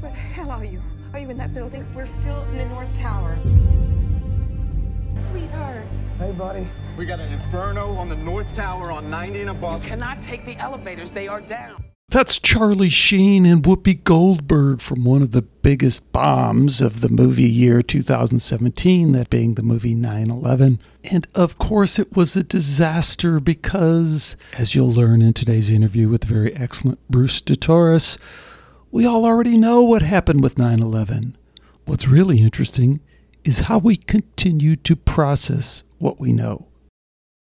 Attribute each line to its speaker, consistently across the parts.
Speaker 1: Where the hell are you? Are you in that building? We're still in the North Tower. Sweetheart.
Speaker 2: Hey, buddy.
Speaker 3: We got an inferno on the North Tower on 90 and above.
Speaker 4: Cannot take the elevators, they are down.
Speaker 5: That's Charlie Sheen and Whoopi Goldberg from one of the biggest bombs of the movie year 2017, that being the movie 9 11. And of course, it was a disaster because, as you'll learn in today's interview with the very excellent Bruce DeTorres, we all already know what happened with 9 11. What's really interesting is how we continue to process what we know.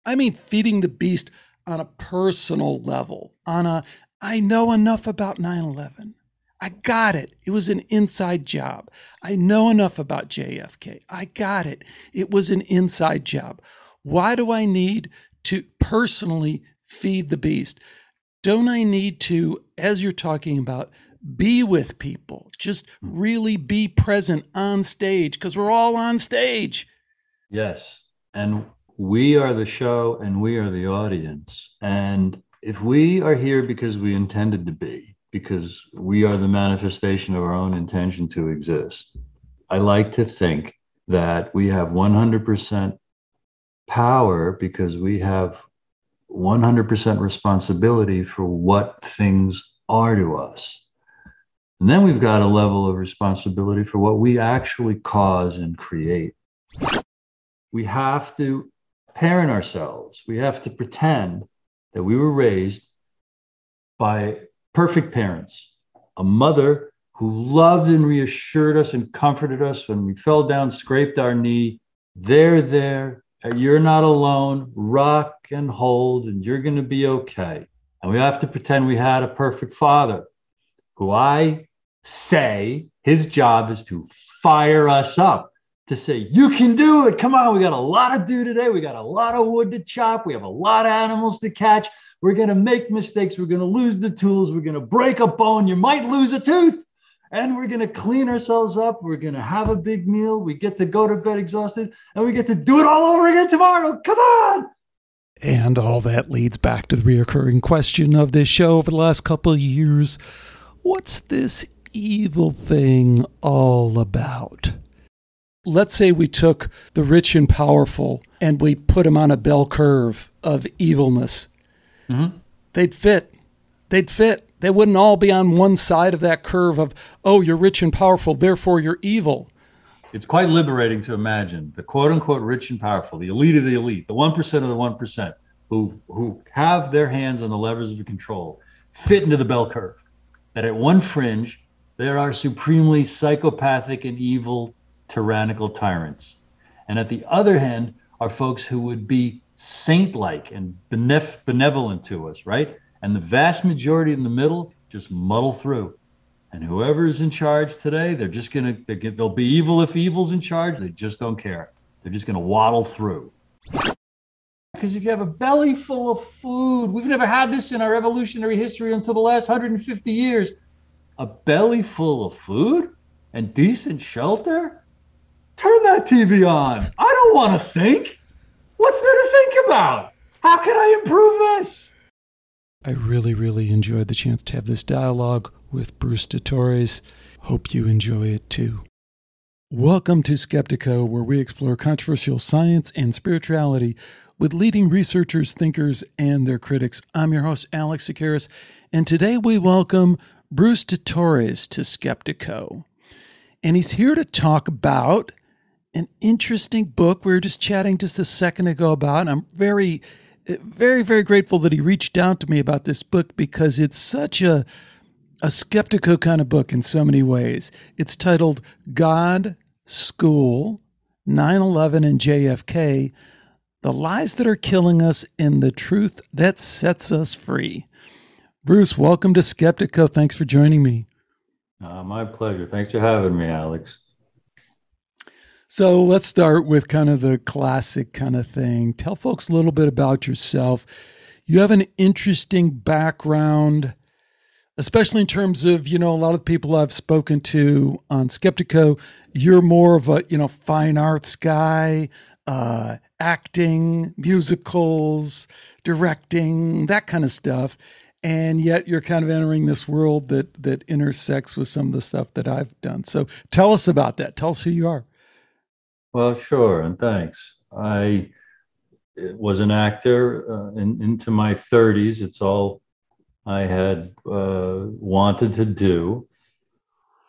Speaker 5: I mean, feeding the beast on a personal level, on a I know enough about 9 11. I got it. It was an inside job. I know enough about JFK. I got it. It was an inside job. Why do I need to personally feed the beast? Don't I need to, as you're talking about, be with people, just hmm. really be present on stage because we're all on stage.
Speaker 6: Yes. And we are the show and we are the audience. And if we are here because we intended to be, because we are the manifestation of our own intention to exist, I like to think that we have 100% power because we have 100% responsibility for what things are to us. And then we've got a level of responsibility for what we actually cause and create. We have to parent ourselves. We have to pretend that we were raised by perfect parents, a mother who loved and reassured us and comforted us when we fell down, scraped our knee. They're there. You're not alone. Rock and hold, and you're going to be okay. And we have to pretend we had a perfect father who I say his job is to fire us up to say, you can do it. Come on, we got a lot to do today. We got a lot of wood to chop. We have a lot of animals to catch. We're going to make mistakes. We're going to lose the tools. We're going to break a bone. You might lose a tooth. And we're going to clean ourselves up. We're going to have a big meal. We get to go to bed exhausted and we get to do it all over again tomorrow. Come on.
Speaker 5: And all that leads back to the reoccurring question of this show over the last couple of years what's this evil thing all about? Let's say we took the rich and powerful and we put them on a bell curve of evilness mm-hmm. they'd fit. They'd fit. They wouldn't all be on one side of that curve of, oh, you're rich and powerful, therefore you're evil.
Speaker 6: It's quite liberating to imagine the quote unquote rich and powerful, the elite of the elite, the 1% of the 1%, who, who have their hands on the levers of control, fit into the bell curve. That at one fringe, there are supremely psychopathic and evil, tyrannical tyrants. And at the other hand, are folks who would be saint like and benef- benevolent to us, right? And the vast majority in the middle just muddle through. And whoever is in charge today, they're just going to, they'll be evil if evil's in charge. They just don't care. They're just going to waddle through. Because if you have a belly full of food, we've never had this in our evolutionary history until the last 150 years. A belly full of food and decent shelter? Turn that TV on. I don't want to think. What's there to think about? How can I improve this?
Speaker 5: I really, really enjoyed the chance to have this dialogue with Bruce DeTorres. Hope you enjoy it too. Welcome to Skeptiko, where we explore controversial science and spirituality with leading researchers, thinkers, and their critics. I'm your host, Alex Tsakiris, and today we welcome Bruce DeTorres to Skeptiko. And he's here to talk about an interesting book we were just chatting just a second ago about. And I'm very, very, very grateful that he reached out to me about this book because it's such a a skeptical kind of book in so many ways. It's titled God, School, 9 11, and JFK The Lies That Are Killing Us and the Truth That Sets Us Free. Bruce, welcome to Skeptiko. Thanks for joining me.
Speaker 6: Uh, my pleasure. Thanks for having me, Alex.
Speaker 5: So let's start with kind of the classic kind of thing. Tell folks a little bit about yourself. You have an interesting background, especially in terms of, you know, a lot of people I've spoken to on Skeptiko. You're more of a, you know, fine arts guy, uh, acting, musicals, directing, that kind of stuff. And yet you're kind of entering this world that that intersects with some of the stuff that I've done. So tell us about that. Tell us who you are.
Speaker 6: Well, sure, and thanks. I was an actor uh, in, into my 30s. It's all I had uh, wanted to do.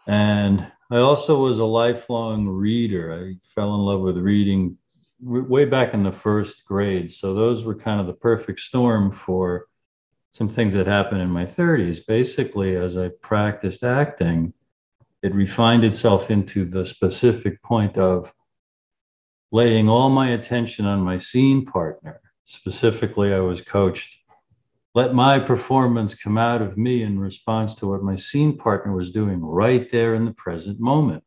Speaker 6: And I also was a lifelong reader. I fell in love with reading way back in the first grade. So those were kind of the perfect storm for some things that happened in my 30s. Basically, as I practiced acting, it refined itself into the specific point of laying all my attention on my scene partner. Specifically, I was coached. Let my performance come out of me in response to what my scene partner was doing right there in the present moment.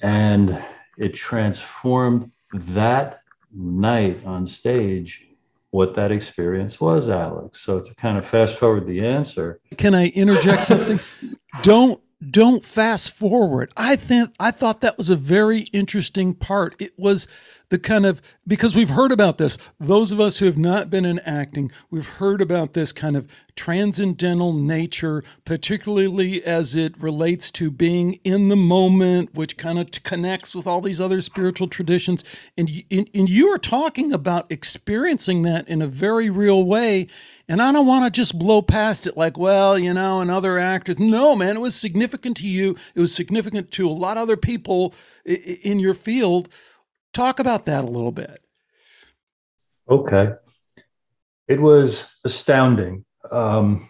Speaker 6: And it transformed that night on stage what that experience was, Alex. So to kind of fast forward the answer.
Speaker 5: Can I interject something? Don't don't fast forward. I think I thought that was a very interesting part. It was the kind of because we've heard about this. Those of us who have not been in acting, we've heard about this kind of transcendental nature, particularly as it relates to being in the moment, which kind of connects with all these other spiritual traditions. And, and, and you are talking about experiencing that in a very real way. And I don't want to just blow past it like, well, you know, and other actors. No, man, it was significant to you. It was significant to a lot of other people in your field. Talk about that a little bit.
Speaker 6: Okay. It was astounding. Um,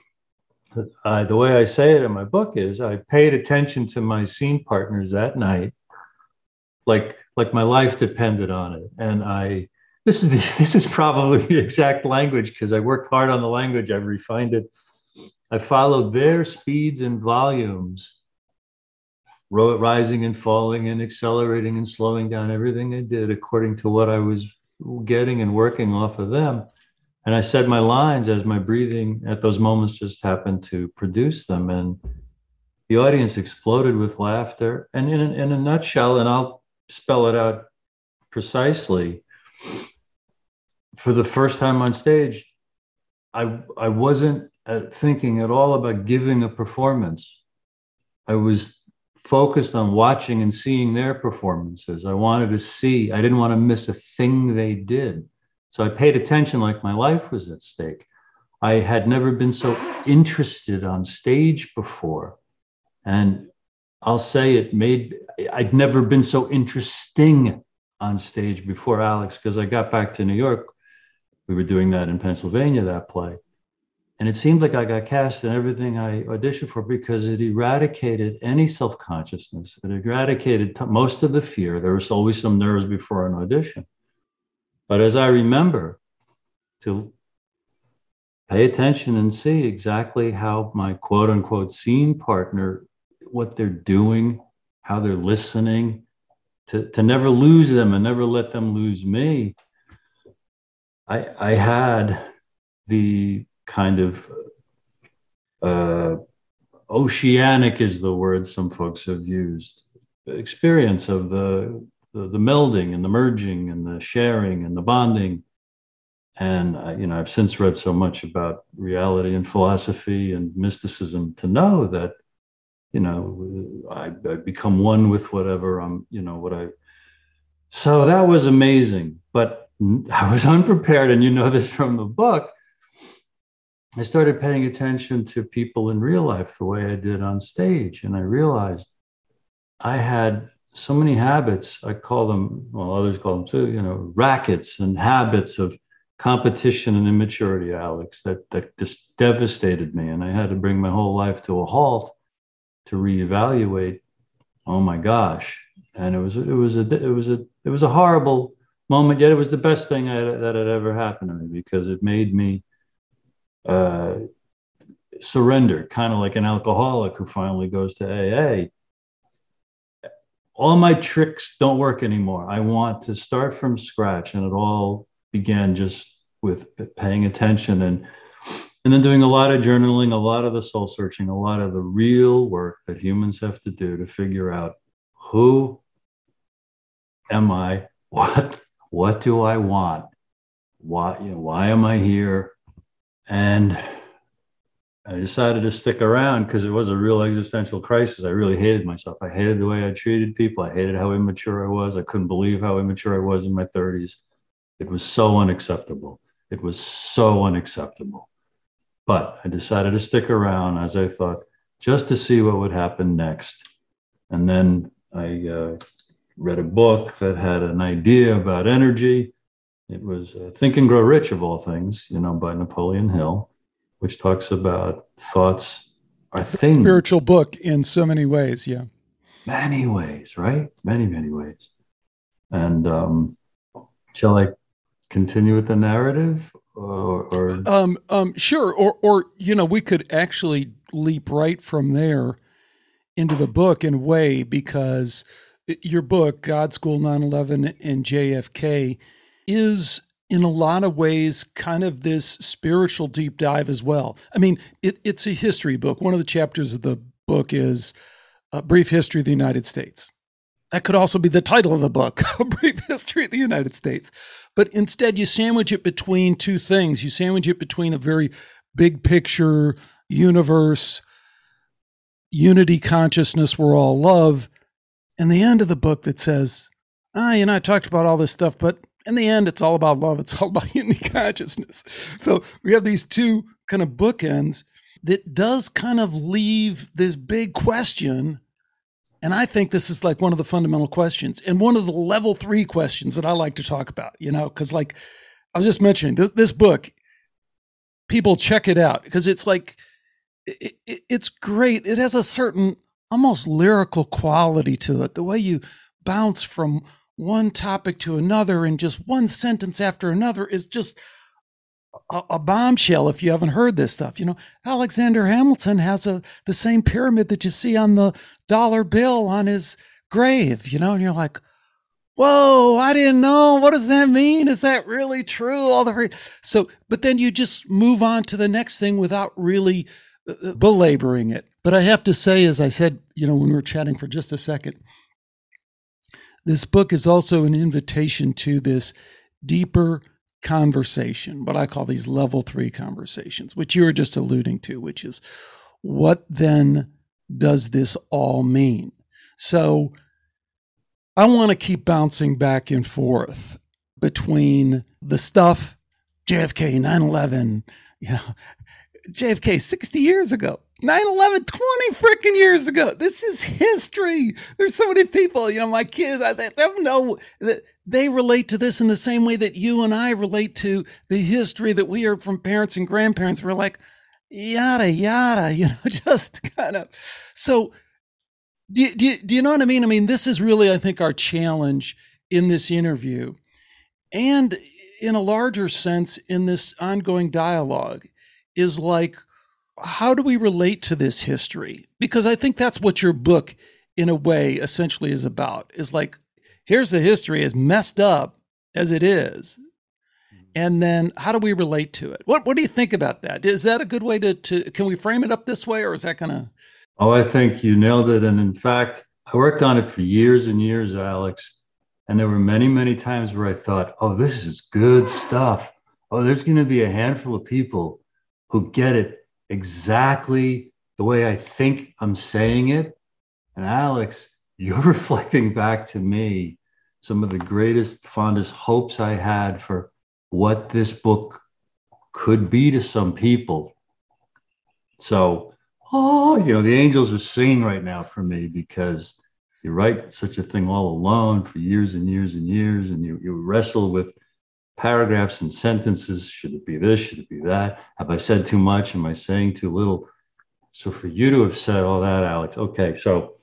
Speaker 6: I, the way I say it in my book is I paid attention to my scene partners that night, like like my life depended on it, and I this is the, this is probably the exact language because I worked hard on the language. I've refined it. I followed their speeds and volumes, rising and falling and accelerating and slowing down everything I did according to what I was getting and working off of them. And I said my lines as my breathing at those moments just happened to produce them. And the audience exploded with laughter. And in, in a nutshell, and I'll spell it out precisely, for the first time on stage, I I wasn't uh, thinking at all about giving a performance. I was focused on watching and seeing their performances. I wanted to see. I didn't want to miss a thing they did. So I paid attention like my life was at stake. I had never been so interested on stage before. And I'll say it made, I'd never been so interesting on stage before, Alex, because I got back to New York we were doing that in Pennsylvania, that play. And it seemed like I got cast in everything I auditioned for because it eradicated any self consciousness. It eradicated t- most of the fear. There was always some nerves before an audition. But as I remember, to pay attention and see exactly how my quote unquote scene partner, what they're doing, how they're listening, to, to never lose them and never let them lose me I, I had the kind of uh, oceanic is the word some folks have used experience of the, the, the melding and the merging and the sharing and the bonding and uh, you know i've since read so much about reality and philosophy and mysticism to know that you know I, I become one with whatever i'm you know what i so that was amazing but I was unprepared, and you know this from the book. I started paying attention to people in real life the way I did on stage, and I realized I had so many habits. I call them, well, others call them too, you know, rackets and habits of competition and immaturity, Alex, that that just devastated me, and I had to bring my whole life to a halt to reevaluate. Oh my gosh! And it was it was a it was a it was a horrible moment yet it was the best thing I, that had ever happened to me because it made me uh, surrender kind of like an alcoholic who finally goes to aa all my tricks don't work anymore i want to start from scratch and it all began just with paying attention and and then doing a lot of journaling a lot of the soul searching a lot of the real work that humans have to do to figure out who am i what what do I want? Why, you know, why am I here? And I decided to stick around because it was a real existential crisis. I really hated myself. I hated the way I treated people. I hated how immature I was. I couldn't believe how immature I was in my 30s. It was so unacceptable. It was so unacceptable. But I decided to stick around as I thought, just to see what would happen next. And then I uh, read a book that had an idea about energy. It was uh, Think and Grow Rich, of all things, you know, by Napoleon Hill which talks about thoughts are things.
Speaker 5: Spiritual book in so many ways, yeah.
Speaker 6: Many ways, right? Many, many ways. And um, shall I continue with the narrative? Or, or...
Speaker 5: Um, um, sure. Or, or, you know, we could actually leap right from there into the book in a way because your book, God School 9 11 and JFK, is in a lot of ways kind of this spiritual deep dive as well. I mean, it, it's a history book. One of the chapters of the book is a brief history of the United States. That could also be the title of the book, A Brief History of the United States. But instead, you sandwich it between two things. You sandwich it between a very big picture universe, unity consciousness, we're all love, and the end of the book that says, ah, you know, I talked about all this stuff, but in the end, it's all about love. It's all about unity consciousness. So we have these two kind of bookends that does kind of leave this big question. And I think this is like one of the fundamental questions and one of the level three questions that I like to talk about, you know, because like I was just mentioning this, this book, people check it out because it's like, it, it, it's great. It has a certain almost lyrical quality to it. The way you bounce from one topic to another and just one sentence after another is just a, a, bombshell if you haven't heard this stuff. You know, Alexander Hamilton has a the same pyramid that you see on the dollar bill on his grave, you know, and you're like, whoa, I didn't know. What does that mean? Is that really true? All the so, but then you just move on to the next thing without really uh, uh, belaboring it. But I have to say, as I said, you know, when we were chatting for just a second, this book is also an invitation to this deeper conversation, what I call these level three conversations, which you were just alluding to, which is what then does this all mean? So I want to keep bouncing back and forth between the stuff, JFK, 9 11, you know, JFK 60 years ago, 9 11, 20 freaking years ago. This is history. There's so many people, you know, my kids, I they don't know that they relate to this in the same way that you and I relate to the history that we heard from parents and grandparents. We're like, yada, yada, you know, just kind of. So, do, do, do you know what I mean? I mean, this is really, I think, our challenge in this interview. And in a larger sense, in this ongoing dialogue, is like, how do we relate to this history? Because I think that's what your book, in a way, essentially is about. Is like, here's the history, as messed up as it is, mm-hmm. and then how do we relate to it? What What do you think about that? Is that a good way to to can we frame it up this way, or is that gonna?
Speaker 6: Oh, I think you nailed it. And in fact, I worked on it for years and years, Alex. And there were many, many times where I thought, oh, this is good stuff. Oh, there's going to be a handful of people who get it exactly the way I think I'm saying it. And Alex, you're reflecting back to me some of the greatest, fondest hopes I had for what this book could be to some people. So, oh, you know, the angels are singing right now for me because you write such a thing all alone for years and years and years, and you, you wrestle with paragraphs and sentences. Should it be this? Should it be that? Have I said too much? Am I saying too little? So for you to have said all that, Alex, okay. So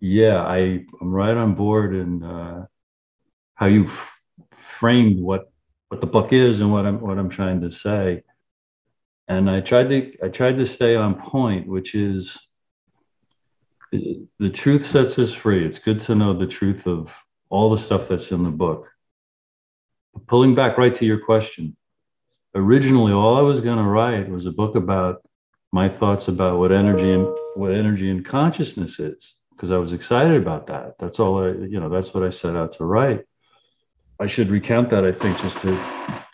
Speaker 6: yeah, I, I'm right on board in uh, how you f- framed what what the book is and what I'm what I'm trying to say. And I tried to I tried to stay on point, which is the truth sets us free. It's good to know the truth of all the stuff that's in the book pulling back right to your question, originally all I was going to write was a book about my thoughts about what energy and what energy and consciousness is because I was excited about that. That's all I, you know, that's what I set out to write. I should recount that, I think, just to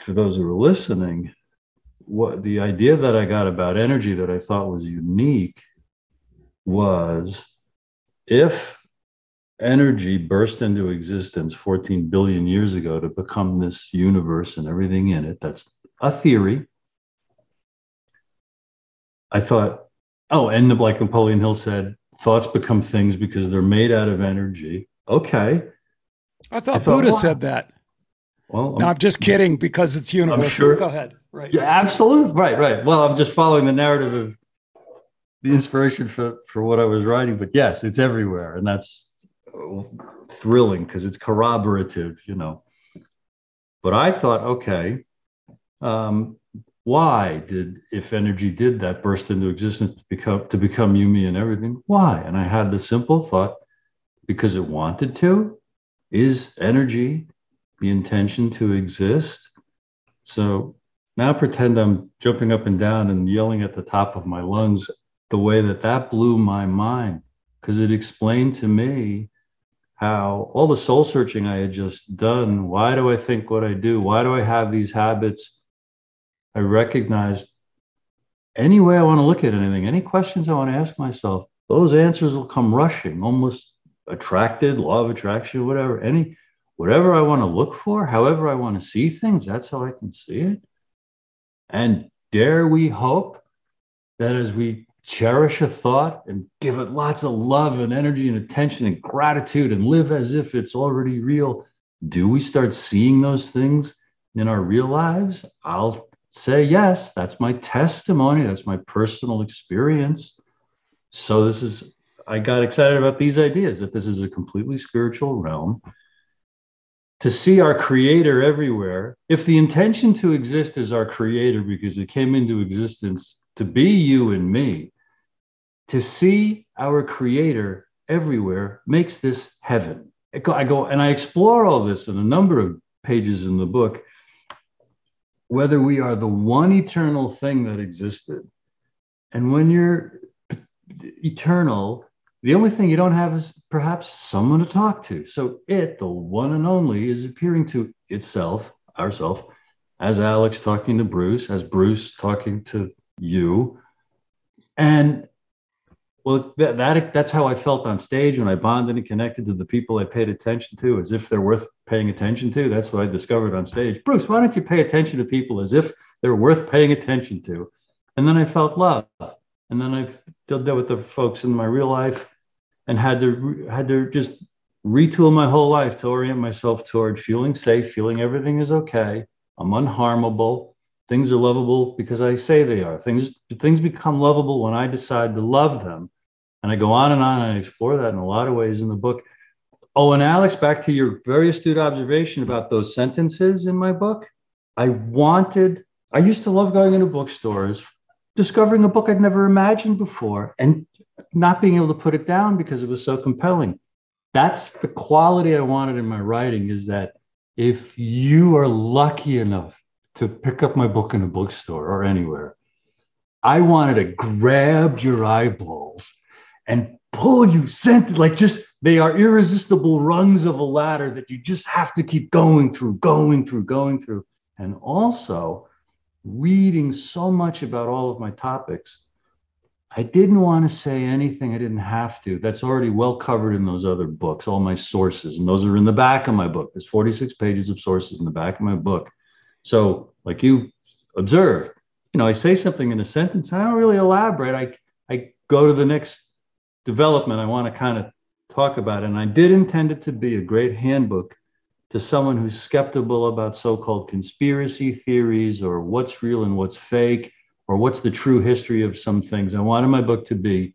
Speaker 6: for those who are listening. what the idea that I got about energy that I thought was unique was if energy burst into existence 14 billion years ago to become this universe and everything in it, that's a theory. I thought, oh, and the, like Napoleon Hill said, thoughts become things because they're made out of energy. Okay.
Speaker 5: I thought, I thought Buddha wow. said that. Well, I'm, no, I'm just kidding because it's universal. Sure, Go ahead. Right.
Speaker 6: Yeah, absolutely. Right, right. Well, I'm just following the narrative of the inspiration for, for what I was writing. But yes, it's everywhere. And that's thrilling because it's corroborative, you know. But I thought, okay, um, why did if energy did that burst into existence to become to become you, me, and everything? Why? And I had the simple thought, because it wanted to. Is energy the intention to exist? So now pretend I'm jumping up and down and yelling at the top of my lungs the way that that blew my mind because it explained to me how all the soul searching I had just done, why do I think what I do? Why do I have these habits? I recognized any way I want to look at anything, any questions I want to ask myself, those answers will come rushing, almost attracted, law of attraction, whatever, any whatever I want to look for, however I want to see things, that's how I can see it. And dare we hope that as we cherish a thought and give it lots of love and energy and attention and gratitude and live as if it's already real, do we start seeing those things in our real lives? I'll say yes. That's my testimony. That's my personal experience. So, this is, I got excited about these ideas that this is a completely spiritual realm. To see our creator everywhere, if the intention to exist is our creator because it came into existence to be you and me, to see our creator everywhere makes this heaven. I go, and I explore all this in a number of pages in the book. Whether we are the one eternal thing that existed. And when you're eternal, the only thing you don't have is perhaps someone to talk to. So it, the one and only, is appearing to itself, ourself, as Alex talking to Bruce, as Bruce talking to you. And well, that, that that's how I felt on stage when I bonded and connected to the people I paid attention to, as if they're worth paying attention to. That's what I discovered on stage. Bruce, why don't you pay attention to people as if they're worth paying attention to? And then I felt love, and then I did that with the folks in my real life, and had to had to just retool my whole life to orient myself toward feeling safe, feeling everything is okay. I'm unharmable. Things are lovable because I say they are. Things things become lovable when I decide to love them and I go on and on and I explore that in a lot of ways in the book. Oh, and Alex, back to your very astute observation about those sentences in my book. I wanted, I used to love going into bookstores, discovering a book I'd never imagined before, and not being able to put it down because it was so compelling. That's the quality I wanted in my writing is that if you are lucky enough to pick up my book in a bookstore or anywhere, I wanted to grab your eyeballs and pull you sent like just they are irresistible rungs of a ladder that you just have to keep going through going through going through. And also reading so much about all of my topics i didn't want to say anything i didn't have to. That's already well covered in those other books all my sources and those are in the back of my book. There's 46 pages of sources in the back of my book so like you observed you know i say something in a sentence i don't really elaborate i i go to the next development I want to kind of talk about. And I did intend it to be a great handbook to someone who's skeptical about so called conspiracy theories or what's real and what's fake or what's the true history of some things. I wanted my book to be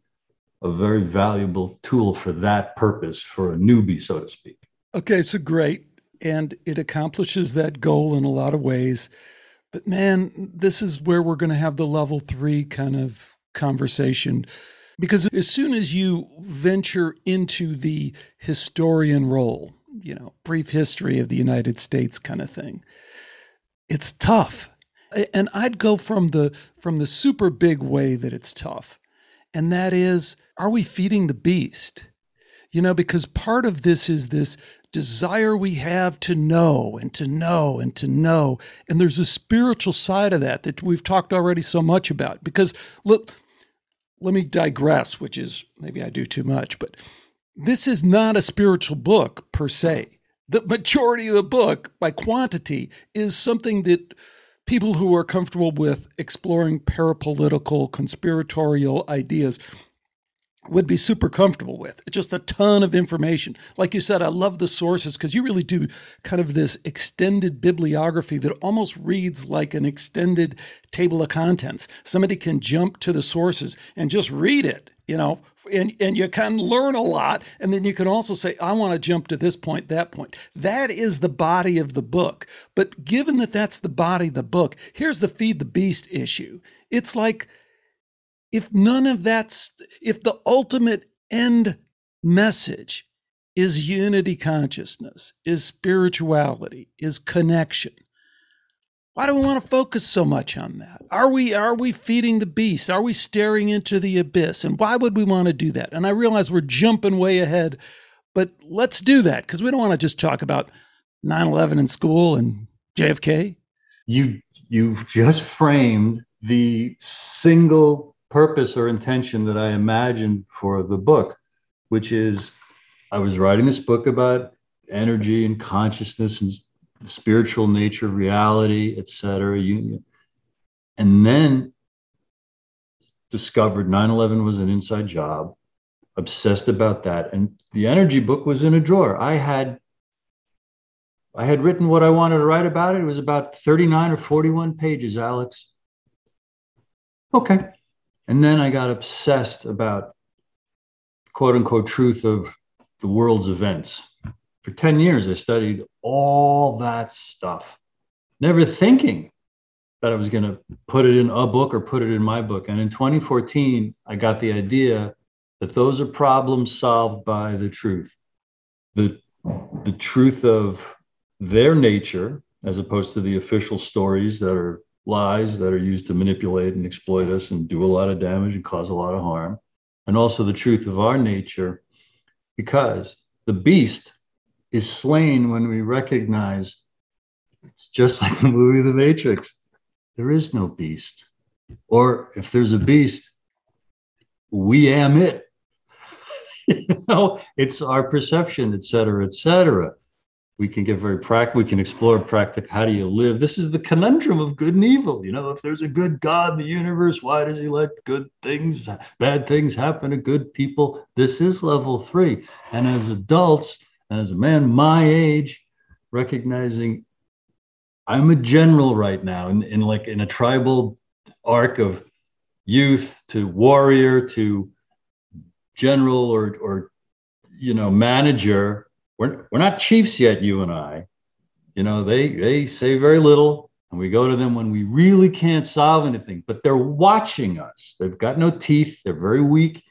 Speaker 6: a very valuable tool for that purpose for a newbie, so to speak.
Speaker 5: Okay, so great. And it accomplishes that goal in a lot of ways. But man, this is where we're going to have the level three kind of conversation because as soon as you venture into the historian role, you know, brief history of the United States kind of thing, it's tough. And I'd go from the from the super big way that it's tough. And that is, are we feeding the beast? You know, because part of this is this desire we have to know and to know and to know. And there's a spiritual side of that that we've talked already so much about. Because let, let me digress, which is maybe I do too much, but this is not a spiritual book per se. The majority of the book, by quantity, is something that people who are comfortable with exploring parapolitical, conspiratorial ideas would be super comfortable with. It's just a ton of information. Like you said, I love the sources because you really do kind of this extended bibliography that almost reads like an extended table of contents. Somebody can jump to the sources and just read it, you know, and, and you can learn a lot. And then you can also say, I want to jump to this point, that point. That is the body of the book. But given that that's the body of the book, here's the feed the beast issue. It's like, if none of that's if the ultimate end message is unity consciousness is spirituality is connection why do we want to focus so much on that? Are we are we feeding the beast? Are we staring into the abyss? And why would we want to do that? And i realize we're jumping way ahead but let's do that because we don't want to just talk about 9-11 in school and jfk
Speaker 6: you you've just framed the single purpose or intention that I imagined for the book, which is I was writing this book about energy and consciousness and spiritual nature, reality, etc. And then discovered 9/11 was an inside job, obsessed about that, and the energy book was in a drawer. I had I had written what I wanted to write about it. It was about 39 or 41 pages, Alex. Okay. And then I got obsessed about quote unquote truth of the world's events. For 10 years, I studied all that stuff, never thinking that I was going to put it in a book or put it in my book. And in 2014, I got the idea that those are problems solved by the truth. The, the truth of their nature, as opposed to the official stories that are lies that are used to manipulate and exploit us and do a lot of damage and cause a lot of harm, and also the truth of our nature, because the beast is slain when we recognize it's just like the movie The Matrix. There is no beast. Or if there's a beast, we am it. you know, it's our perception, et cetera, et cetera we can get very practical. We can explore practical. How do you live? This is the conundrum of good and evil. You know, if there's a good God in the universe, why does he let good things, bad things happen to good people? This is level three. And as adults, and as a man my age, recognizing I'm a general right now in, in like in a tribal arc of youth to warrior to general or or you know manager we're, we're not chiefs yet, you and I. You know, they, they say very little, and we go to them when we really can't solve anything, but they're watching us. They've got no teeth, they're very weak.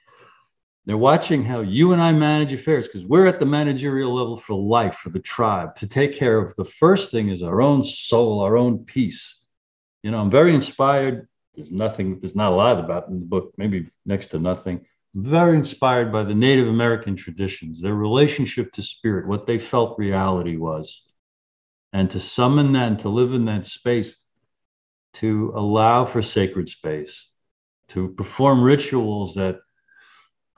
Speaker 6: They're watching how you and I manage affairs because we're at the managerial level for life, for the tribe, to take care of the first thing is our own soul, our own peace. You know, I'm very inspired. There's nothing, there's not a lot about in the book, maybe next to nothing very inspired by the Native American traditions, their relationship to spirit, what they felt reality was. And to summon that and to live in that space, to allow for sacred space, to perform rituals that,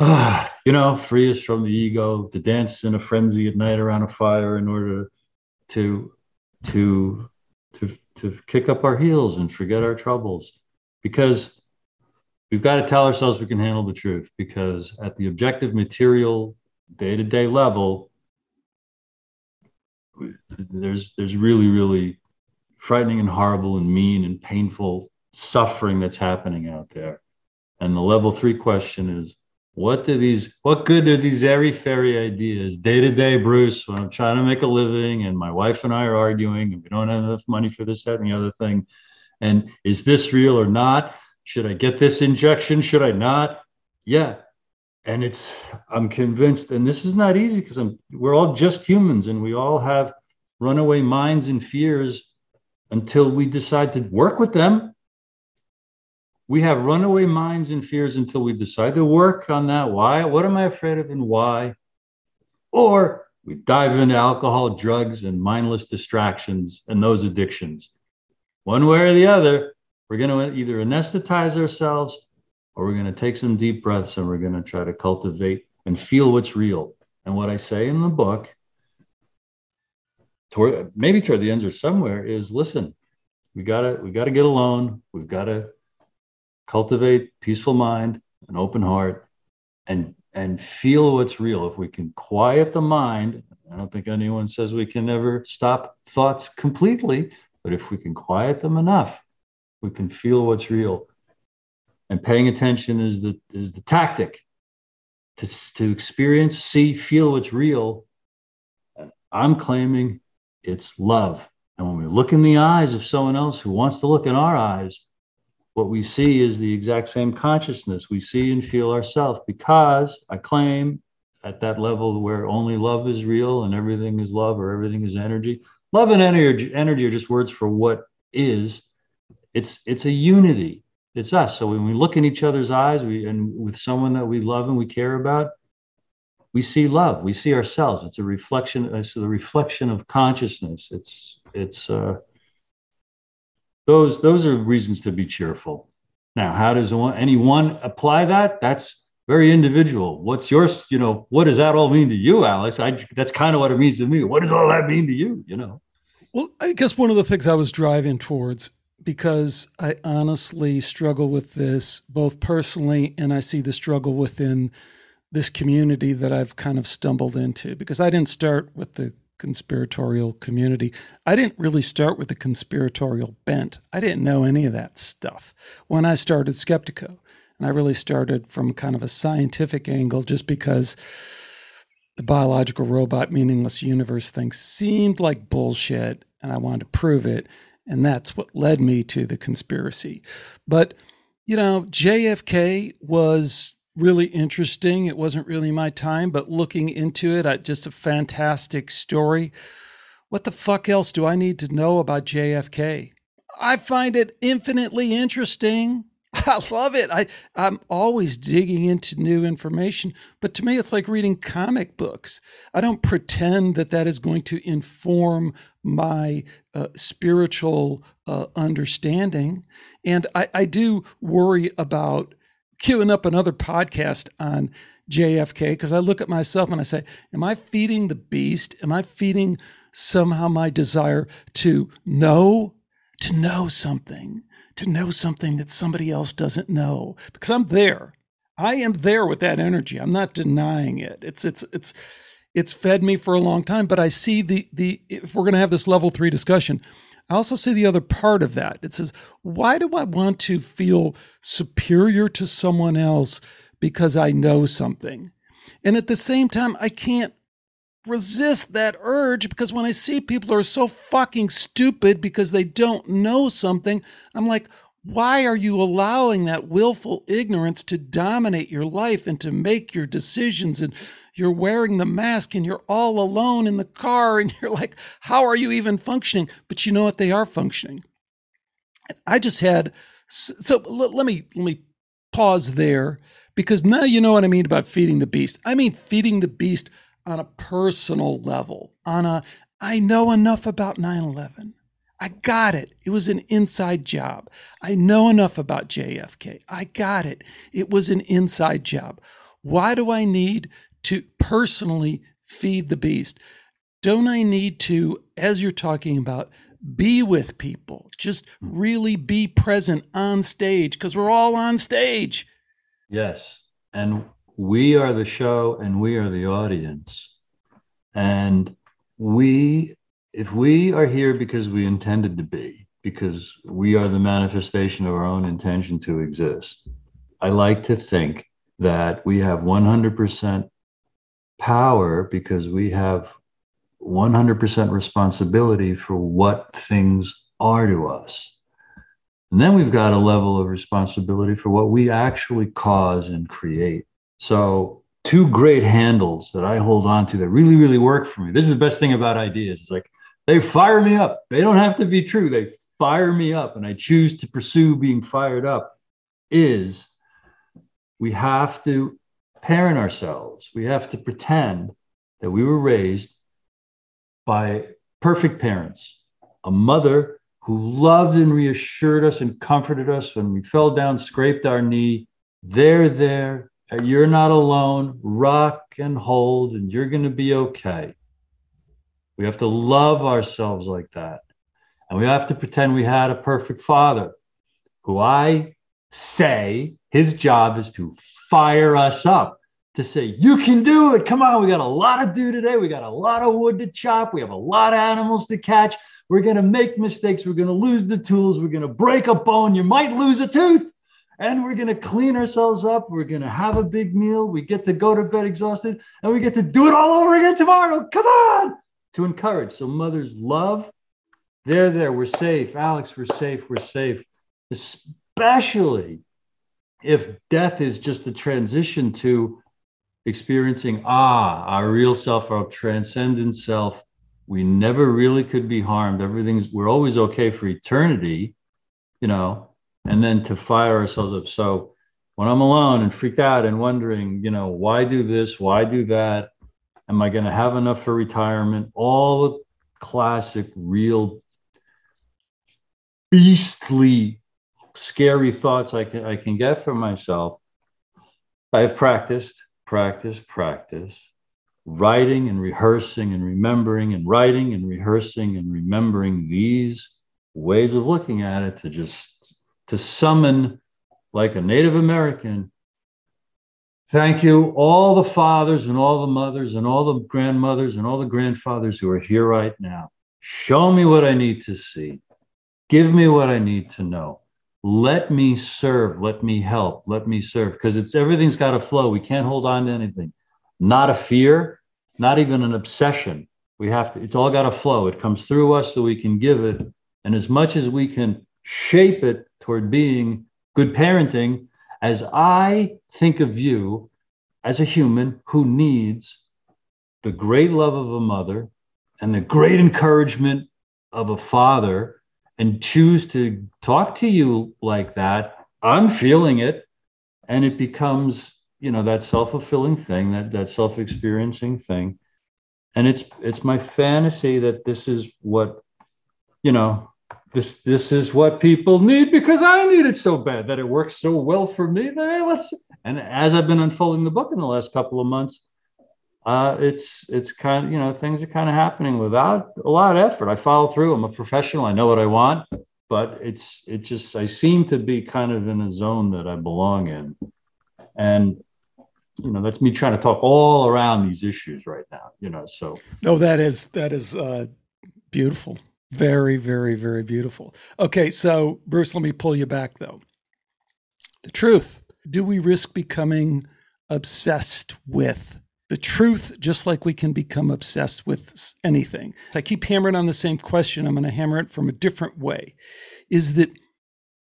Speaker 6: uh, you know, free us from the ego, to dance in a frenzy at night around a fire in order to, to, to, to kick up our heels and forget our troubles. Because we've got to tell ourselves we can handle the truth because at the objective material day-to-day level there's there's really really frightening and horrible and mean and painful suffering that's happening out there. And the level three question is what do these what good do these airy fairy ideas? Day to day bruce when i'm trying to make a living and my wife and i are arguing and we don't have enough money for this that and the other thing. And is this real or not should I get this injection? Should I not? Yeah. And it's, I'm convinced, and this is not easy because I'm, we're all just humans and we all have runaway minds and fears until we decide to work with them. We have runaway minds and fears until we decide to work on that. Why? What am I afraid of and why? Or we dive into alcohol, drugs, and mindless distractions and those addictions. One way or the other, we're going to either anesthetize ourselves or we're going to take some deep breaths and we're going to try to cultivate and feel what's real. And what I say in the book, toward, maybe toward the ends or somewhere, is listen, we gotta we gotta get alone. We've got to cultivate peaceful mind, an open heart, and and feel what's real. If we can quiet the mind, I don't think anyone says we can never stop thoughts completely, but if we can quiet them enough, we can feel what's real. And paying attention is the is the tactic to, to experience, see, feel what's real. I'm claiming it's love. And when we look in the eyes of someone else who wants to look in our eyes, what we see is the exact same consciousness. We see and feel ourselves because I claim at that level where only love is real and everything is love or everything is energy. Love and energy, energy are just words for what is. It's it's a unity. It's us. So when we look in each other's eyes, we and with someone that we love and we care about, we see love. We see ourselves. It's a reflection. It's the reflection of consciousness. It's it's uh, those those are reasons to be cheerful. Now, how does one, anyone apply that? That's very individual. What's yours? You know, what does that all mean to you, Alex? I, that's kind of what it means to me. What does all that mean to you? You know.
Speaker 5: Well, I guess one of the things I was driving towards because I honestly struggle with this both personally and I see the struggle within this community that I've kind of stumbled into because I didn't start with the conspiratorial community. I didn't really start with the conspiratorial bent. I didn't know any of that stuff when I started Skeptiko. And I really started from kind of a scientific angle just because the biological robot meaningless universe thing seemed like bullshit and I wanted to prove it. And that's what led me to the conspiracy. But, you know, JFK was really interesting. It wasn't really my time, but looking into it, I, just a fantastic story. What the fuck else do I need to know about JFK? I find it infinitely interesting. I love it. I, I'm always digging into new information, but to me, it's like reading comic books. I don't pretend that that is going to inform my uh, spiritual uh, understanding. And I, I do worry about queuing up another podcast on JFK because I look at myself and I say, Am I feeding the beast? Am I feeding somehow my desire to know, to know something, to know something that somebody else doesn't know? Because I'm there. I am there with that energy. I'm not denying it. It's, it's, it's, it's fed me for a long time, but I see the, the, if we're going to have this level three discussion, I also see the other part of that. It says, why do I want to feel superior to someone else because I know something? And at the same time, I can't resist that urge because when I see people are so fucking stupid because they don't know something, I'm like, why are you allowing that willful ignorance to dominate your life and to make your decisions and you're wearing the mask and you're all alone in the car and you're like, how are you even functioning? But you know what? They are functioning. I just had, so let me, let me pause there because now you know what I mean about feeding the beast. I mean, feeding the beast on a personal level, on a, I know enough about 9 11. I got it. It was an inside job. I know enough about JFK. I got it. It was an inside job. Why do I need to personally feed the beast? Don't I need to, as you're talking about, be with people, just really be present on stage because we're all on stage.
Speaker 6: Yes. And we are the show and we are the audience. And we, if we are here because we intended to be, because we are the manifestation of our own intention to exist, I like to think that we have 100% power because we have 100% responsibility for what things are to us. And then we've got a level of responsibility for what we actually cause and create. So, two great handles that I hold on to that really, really work for me. This is the best thing about ideas. It's like they fire me up. They don't have to be true. They fire me up, and I choose to pursue being fired up. Is we have to parent ourselves. We have to pretend that we were raised by perfect parents, a mother who loved and reassured us and comforted us when we fell down, scraped our knee. They're there. You're not alone. Rock and hold, and you're going to be okay. We have to love ourselves like that. And we have to pretend we had a perfect father who I say his job is to fire us up to say, you can do it. Come on, we got a lot to do today. We got a lot of wood to chop. We have a lot of animals to catch. We're going to make mistakes. We're going to lose the tools. We're going to break a bone. You might lose a tooth. And we're going to clean ourselves up. We're going to have a big meal. We get to go to bed exhausted and we get to do it all over again tomorrow. Come on. To encourage. So, mothers love. They're there. We're safe. Alex, we're safe. We're safe. Especially if death is just a transition to experiencing ah our real self our transcendent self we never really could be harmed everything's we're always okay for eternity you know and then to fire ourselves up. So when i'm alone and freaked out and wondering you know why do this why do that? Am i going to have enough for retirement? All the classic real beastly scary thoughts I can I can get for myself. I've practiced, practice, practice, writing and rehearsing and remembering and writing and rehearsing and remembering these ways of looking at it to just to summon like a Native American. Thank you, all the fathers and all the mothers and all the grandmothers and all the grandfathers who are here right now. Show me what I need to see. Give me what I need to know. Let me serve. Let me help. Let me serve. Because it's everything's got to flow. We can't hold on to anything. Not a fear not even an obsession. We have to it's all got to flow. It comes through us so we can give it. And as much as we can shape it toward being good parenting as i think of you as a human who needs the great love of a mother and the great encouragement of a father and choose to talk to you like that, I'm feeling it. And it becomes, you know, that self-fulfilling thing, that that self-experiencing thing. And it's it's my fantasy that this is what, you know, this this is what people need because I need it so bad that it works so well for me. That hey, let's and as I've been unfolding the book in the last couple of months, uh, it's it's kind of you know things are kind of happening without a lot of effort. I follow through. I'm a professional. I know what I want, but it's it just I seem to be kind of in a zone that I belong in, and you know that's me trying to talk all around these issues right now. You know, so
Speaker 5: no, that is that is uh, beautiful. Very, very, very beautiful. Okay, so Bruce, let me pull you back though. The truth. Do we risk becoming obsessed with the truth, just like we can become obsessed with anything. So I keep hammering on the same question. I'm going to hammer it from a different way. Is that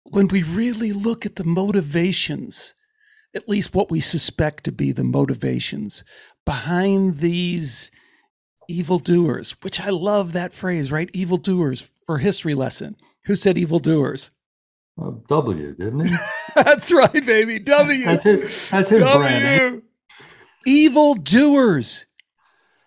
Speaker 5: when we really look at the motivations, at least what we suspect to be the motivations behind these evildoers, which I love that phrase, right? Evildoers for history lesson. Who said evildoers?
Speaker 6: Uh, w, didn't he?
Speaker 5: that's right, baby. W.
Speaker 6: That's his, that's his w. brand
Speaker 5: evildoers.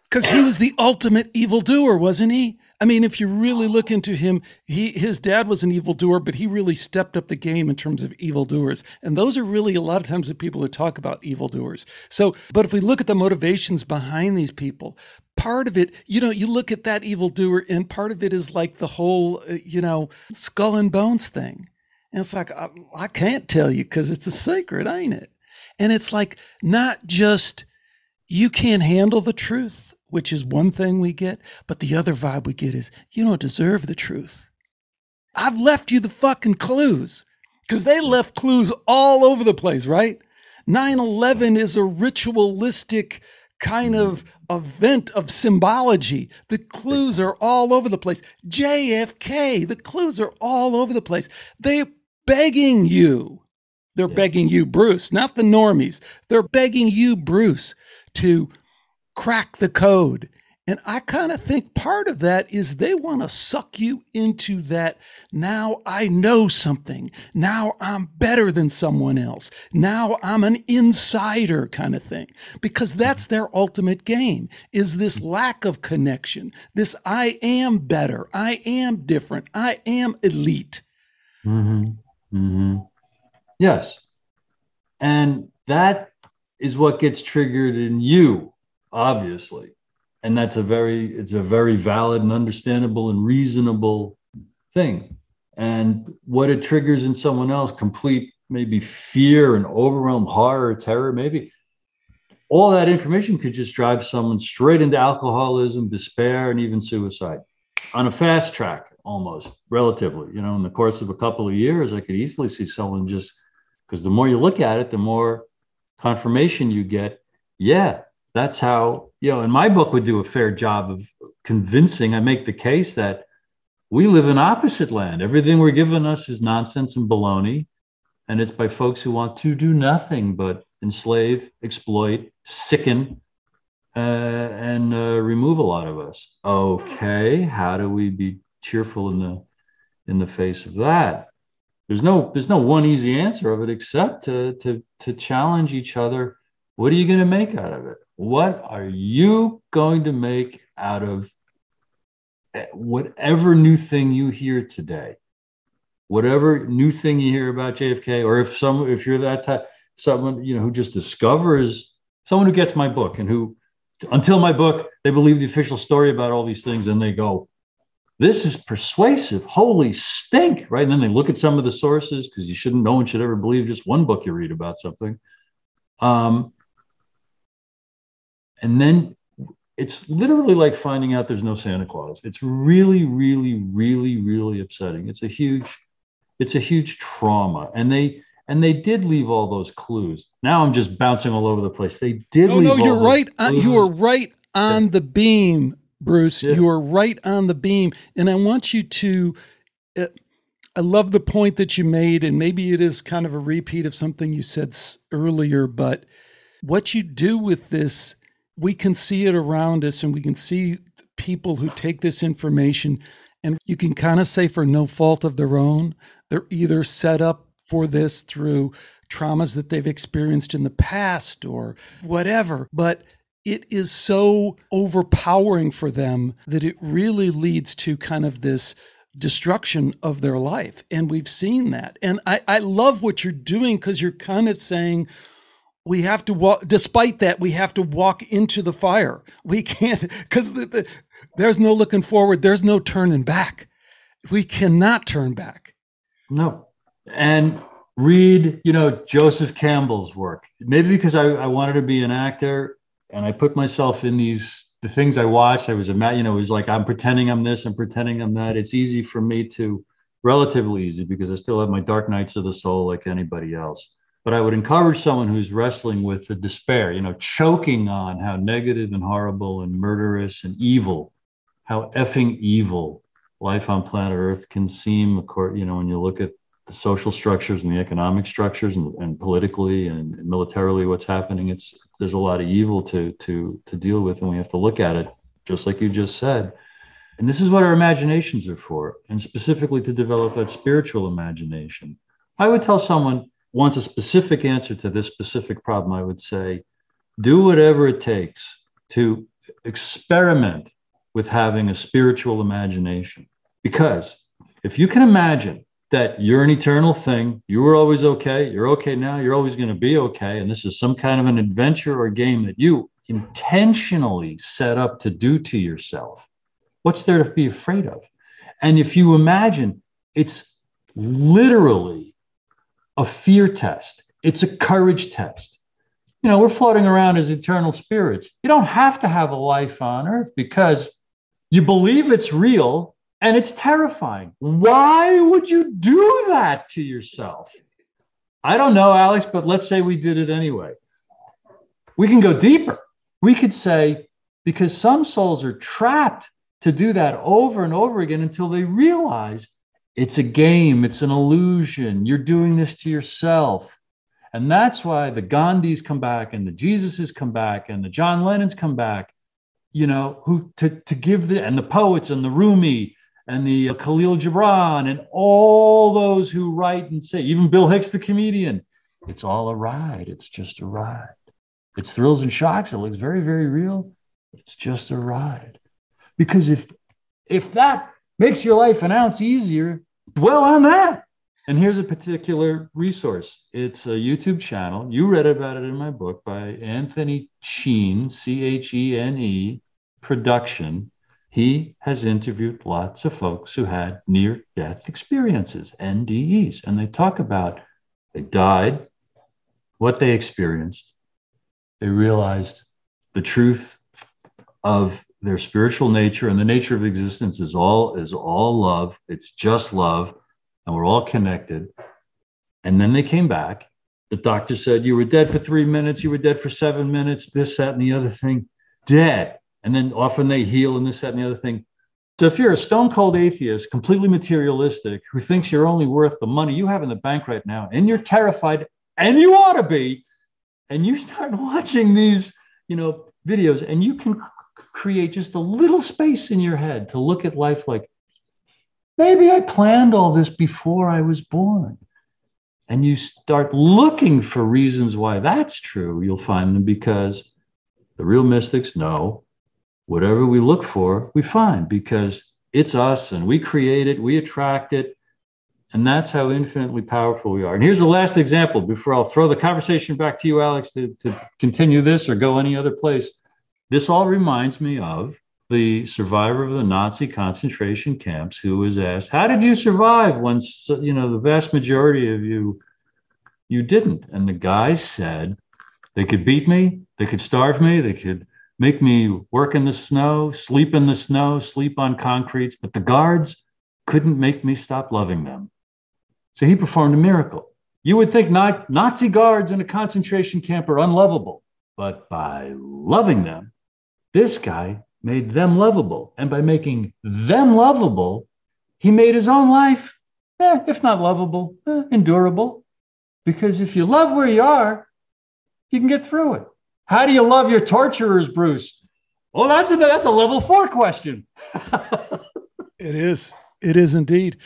Speaker 5: Because he was the ultimate evildoer, wasn't he? I mean, if you really look into him, he his dad was an evildoer, but he really stepped up the game in terms of evildoers. And those are really a lot of times the people that talk about evildoers. So, but if we look at the motivations behind these people, part of it, you know, you look at that evildoer, and part of it is like the whole, uh, you know, skull and bones thing. And it's like, I, I can't tell you because it's a secret, ain't it? And it's like not just you can't handle the truth, which is one thing we get, but the other vibe we get is you don't deserve the truth. I've left you the fucking clues because they left clues all over the place, right? 9 11 is a ritualistic kind of event of symbology. The clues are all over the place. JFK, the clues are all over the place. They're begging you. They're yeah. begging you, Bruce, not the normies. They're begging you, Bruce, to crack the code And I kind of think part of that is they want to suck you into that. Now I know something. Now I'm better than someone else. Now I'm an insider kind of thing. Because that's their ultimate game is this lack of connection. This I am better. I am different. I am elite.
Speaker 6: Mm-hmm. Mm-hmm. Yes. And that is what gets triggered in you, obviously and that's a very it's a very valid and understandable and reasonable thing. And what it triggers in someone else complete maybe fear and overwhelm horror terror maybe all that information could just drive someone straight into alcoholism despair and even suicide on a fast track almost relatively. You know in the course of a couple of years i could easily see someone just because the more you look at it the more confirmation you get yeah that's how you know and my book would do a fair job of convincing. I make the case that we live in opposite land. Everything we're given us is nonsense and baloney and it's by folks who want to do nothing but enslave exploit sicken uh, and uh, remove a lot of us. Okay how do we be cheerful in the in the face of that? There's no there's no one easy answer of it except to to to challenge each other what are you going to make out of it? What are you going to make out of whatever new thing you hear today? Whatever new thing you hear about JFK, or if some if you're that type, someone you know who just discovers someone who gets my book and who until my book they believe the official story about all these things and they go this is persuasive. Holy stink right? And then they look at some of the sources because you shouldn't no one should ever believe just one book you read about something. Um, and then it's literally like finding out there's no Santa Claus. It's really, really, really, really upsetting. It's a huge, it's a huge trauma. And they and they did leave all those clues. Now I'm just bouncing all over the place. They did.
Speaker 5: No, no, you're right. Uh, you are right on yeah. the beam, Bruce. Yeah. You are right on the beam, and I want you to. Uh, I love the point that you made, and maybe it is kind of a repeat of something you said earlier, but what you do with this we can see it around us and we can see people who take this information and you can kind of say for no fault of their own they're either set up for this through traumas that they've experienced in the past or whatever but it is so overpowering for them that it really leads to kind of this destruction of their life and we've seen that. And i, I love what you're doing because you're kind of saying we have to walk despite that we have to walk into the fire. We can't because the, the, there's no looking forward there's no turning back. We cannot turn back.
Speaker 6: No. And read you know joseph campbell's work. Maybe because I, I wanted to be an actor and i put myself in these the things i watched. I was a you know it was like i'm pretending i'm this i'm pretending i'm that. It's easy for me to relatively easy because i still have my dark nights of the soul like anybody else but I would encourage someone who's wrestling with the despair, you know, choking on how negative and horrible and murderous and evil, how effing evil life on planet Earth can seem, you know, when you look at the social structures and the economic structures and, and politically and, militarily what's happening, it's there's a lot of evil to to to deal with, and we have to look at it just like you just said. And this is what our imaginations are for, and specifically to develop that spiritual imagination. I would tell someone wants a specific answer to this specific problem, I would say do whatever it takes to experiment with having a spiritual imagination. Because if you can imagine that you're an eternal thing, you were always okay, you're okay now, you're always going to be okay, and this is some kind of an adventure or game that you intentionally set up to do to yourself, what's there to be afraid of? And if you imagine it's literally a fear test, it's a courage test. You know, we're floating around as eternal spirits. You don't have to have a life on earth because you believe it's real and it's terrifying. Why would you do that to yourself? I don't know, Alex, but let's say we did it anyway. We can go deeper. We could say, because some souls are trapped to do that over and over again until they realize it's a game, it's an illusion. You're doing this to yourself. And that's why the Gandhis come back and the Jesuses come back and the John Lennons come back you know, who to, to give the, and the poets and the Rumi and the uh, Khalil Gibran and all those who write and say, even Bill Hicks, the comedian, it's all a ride. It's just a ride. It's thrills and shocks. It looks very, very real. It's just a ride. Because if if that makes your life an ounce easier, dwell on that. And here's a particular resource. It's a YouTube channel. You read about it in my book by Anthony Chene, C H E N E, production. He has interviewed lots of folks who had near death experiences, NDEs, and they talk about they died, what they experienced. They realized the truth of their spiritual nature and the nature of existence is all is all love. It's just love and we're all connected. And then they came back. The doctor said, You were dead for three minutes, you were dead for seven minutes, this, that, and the other thing, dead. And then often they heal and this, that, and the other thing. So if you're a stone cold atheist, completely materialistic, who thinks you're only worth the money you have in the bank right now, and you're terrified, and you ought to be, and you start watching these, you know, videos, and you can create just a little space in your head to look at life like Maybe I planned all this before I was born. And you start looking for reasons why that's true. You'll find them because the real mystics know whatever we look for, we find because it's us and we create it, we attract it. And that's how infinitely powerful we are. And here's the last example before I'll throw the conversation back to you, Alex, to, to continue this or go any other place. This all reminds me of the survivor of the Nazi concentration camps who was asked, "How did you survive when you know the vast majority of you you didn't?" And the guy said, "They could beat me, they could starve me, they could make me work in the snow, sleep in the snow, sleep on concretes, but the guards couldn't make me stop loving them." So he performed a miracle. You would think not, Nazi guards in a concentration camp are unlovable, but by loving them, this guy made them lovable. And by making them lovable, he made his own life, eh, if not lovable, eh, endurable. Because if you love where you are, you can get through it. How do you love your torturers, Bruce? Well, that's a, that's a level four question.
Speaker 5: it is. It is indeed.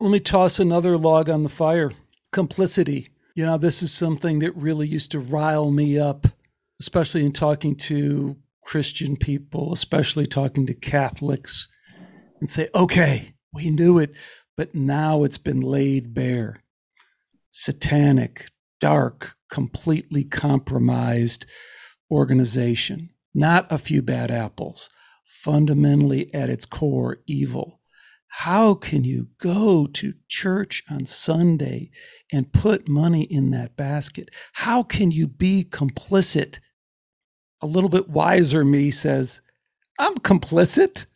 Speaker 5: Let me toss another log on the fire complicity. You know, this is something that really used to rile me up, especially in talking to Christian people, especially talking to Catholics, and say, okay, we knew it, but now it's been laid bare. Satanic, dark, completely compromised organization. Not a few bad apples. Fundamentally, at its core, evil. How can you go to church on Sunday and put money in that basket? How can you be complicit a little bit wiser me says, I'm complicit.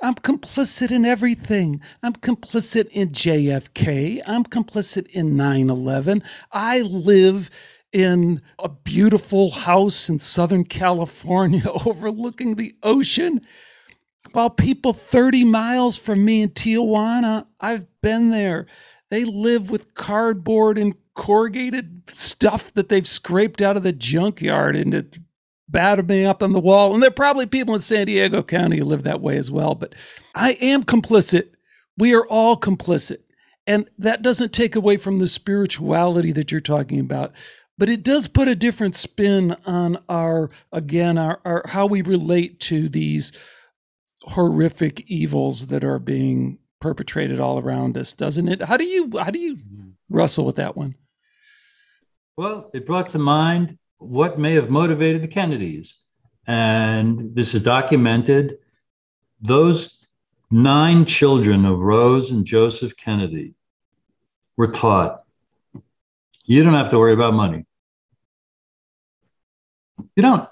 Speaker 5: I'm complicit in everything. I'm complicit in JFK. I'm complicit in 9 11. I live in a beautiful house in Southern California overlooking the ocean. While people 30 miles from me in Tijuana, I've been there. They live with cardboard and corrugated stuff that they've scraped out of the junkyard into battered up on the wall. And there are probably people in San Diego County who live that way as well. But I am complicit. We are all complicit. And that doesn't take away from the spirituality that you're talking about. But it does put a different spin on our, again, our, our how we relate to these horrific evils that are being perpetrated all around us, doesn't it? How do you how do you mm-hmm. wrestle with that one?
Speaker 6: Well, it brought to mind what may have motivated the Kennedys. And this is documented. Those nine children of Rose and Joseph Kennedy were taught you don't have to worry about money. You don't,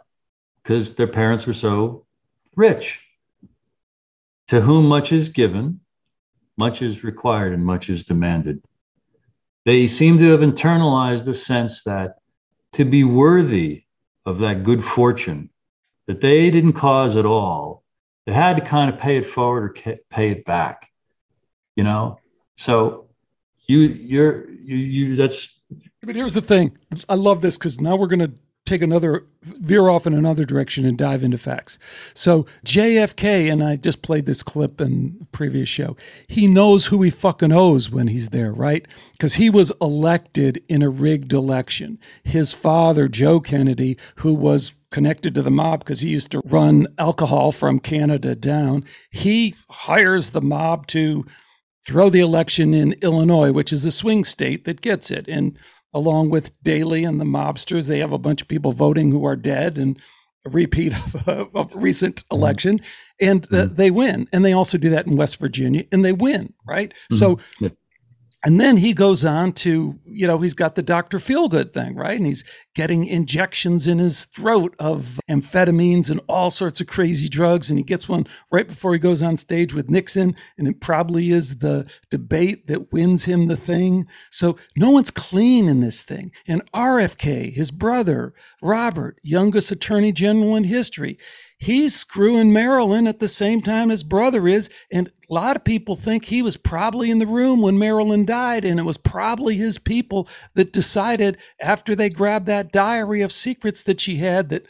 Speaker 6: because their parents were so rich. To whom much is given, much is required, and much is demanded. They seem to have internalized the sense that to be worthy of that good fortune that they didn't cause at all, they had to kind of pay it forward or pay it back, you know? So you, you're, you, you, that's.
Speaker 5: But here's the thing I love this because now we're going to take another veer off in another direction and dive into facts. So JFK, and I just played this clip in the previous show. He knows who he fucking owes when he's there, right? Because he was elected in a rigged election. His father, Joe Kennedy, who was connected to the mob because he used to run alcohol from Canada down, he hires the mob to throw the election in Illinois, which is a swing state that gets it. And along with Daley and the mobsters. They have a bunch of people voting who are dead and a repeat of a, of a recent mm-hmm. election, and uh, mm-hmm. they win. And they also do that in West Virginia, and they win, right? Mm-hmm. So. And then he goes on to, you know, he's got the Dr. Feelgood thing, right? And he's getting injections in his throat of amphetamines and all sorts of crazy drugs. And he gets one right before he goes on stage with Nixon. And it probably is the debate that wins him the thing. So no one's clean in this thing. And RFK, his brother, Robert, youngest attorney general in history, he's screwing Marilyn at the same time his brother is. And a lot of people think he was probably in the room when Marilyn died, and it was probably his people that decided after they grabbed that diary of secrets that she had that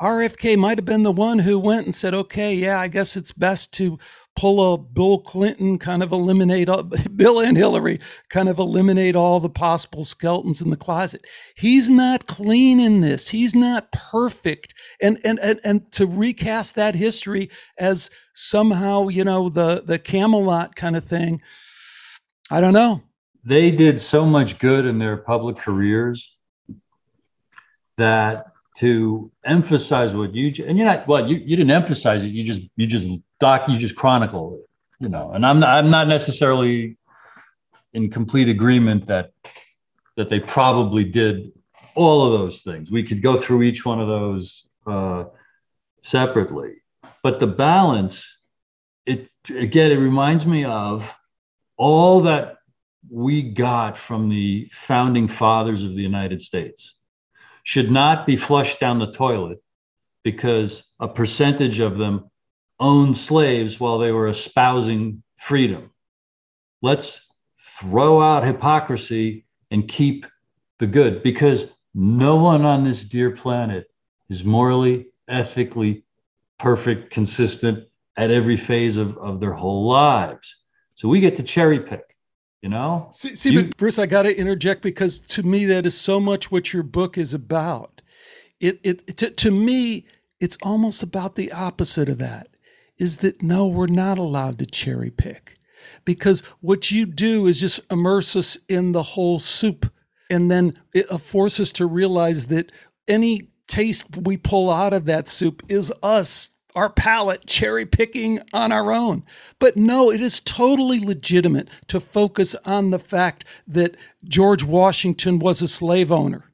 Speaker 5: RFK might have been the one who went and said, okay, yeah, I guess it's best to pull a Bill Clinton, kind of eliminate Bill and Hillary, kind of eliminate all the possible skeletons in the closet. He's not clean in this. He's not perfect. And and and, and to recast that history as somehow, you know, the the Camelot kind of thing. I don't know.
Speaker 6: They did so much good in their public careers that to emphasize what you and you're not well you, you didn't emphasize it you just you just doc you just chronicle it you know and i'm not, i'm not necessarily in complete agreement that that they probably did all of those things. We could go through each one of those uh, separately. But the balance it again it reminds me of all that we got from the founding fathers of the united states should not be flushed down the toilet because a percentage of them owned slaves while they were espousing freedom. Let's throw out hypocrisy and keep the good because no one on this dear planet is morally, ethically perfect, consistent at every phase of, of their whole lives. So we get to cherry pick you know?
Speaker 5: See, see you, but bruce i got to interject because to me that is so much what your book is about. It, it to, to me it's almost about the opposite of that is that no we're not allowed to cherry pick. Because what you do is just immerse us in the whole soup and then it forces us to realize that any taste we pull out of that soup is us our palate cherry picking on our own. But no, it is totally legitimate to focus on the fact that George Washington was a slave owner.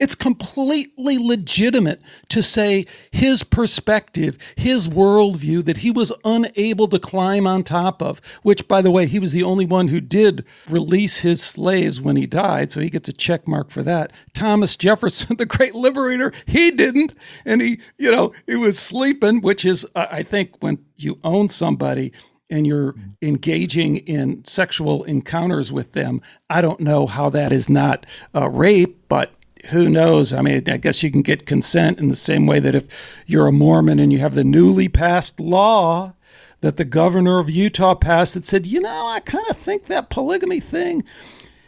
Speaker 5: It's completely legitimate to say his perspective, his worldview that he was unable to climb on top of, which, by the way, he was the only one who did release his slaves when he died. So he gets a check mark for that. Thomas Jefferson, the great liberator, he didn't. And he, you know, he was sleeping, which is, I think, when you own somebody, and you're engaging in sexual encounters with them, I don't know how that is not uh, rape, but who knows? I mean, I guess you can get consent in the same way that if you're a Mormon and you have the newly passed law that the governor of Utah passed that said, you know, I kind of think that polygamy thing,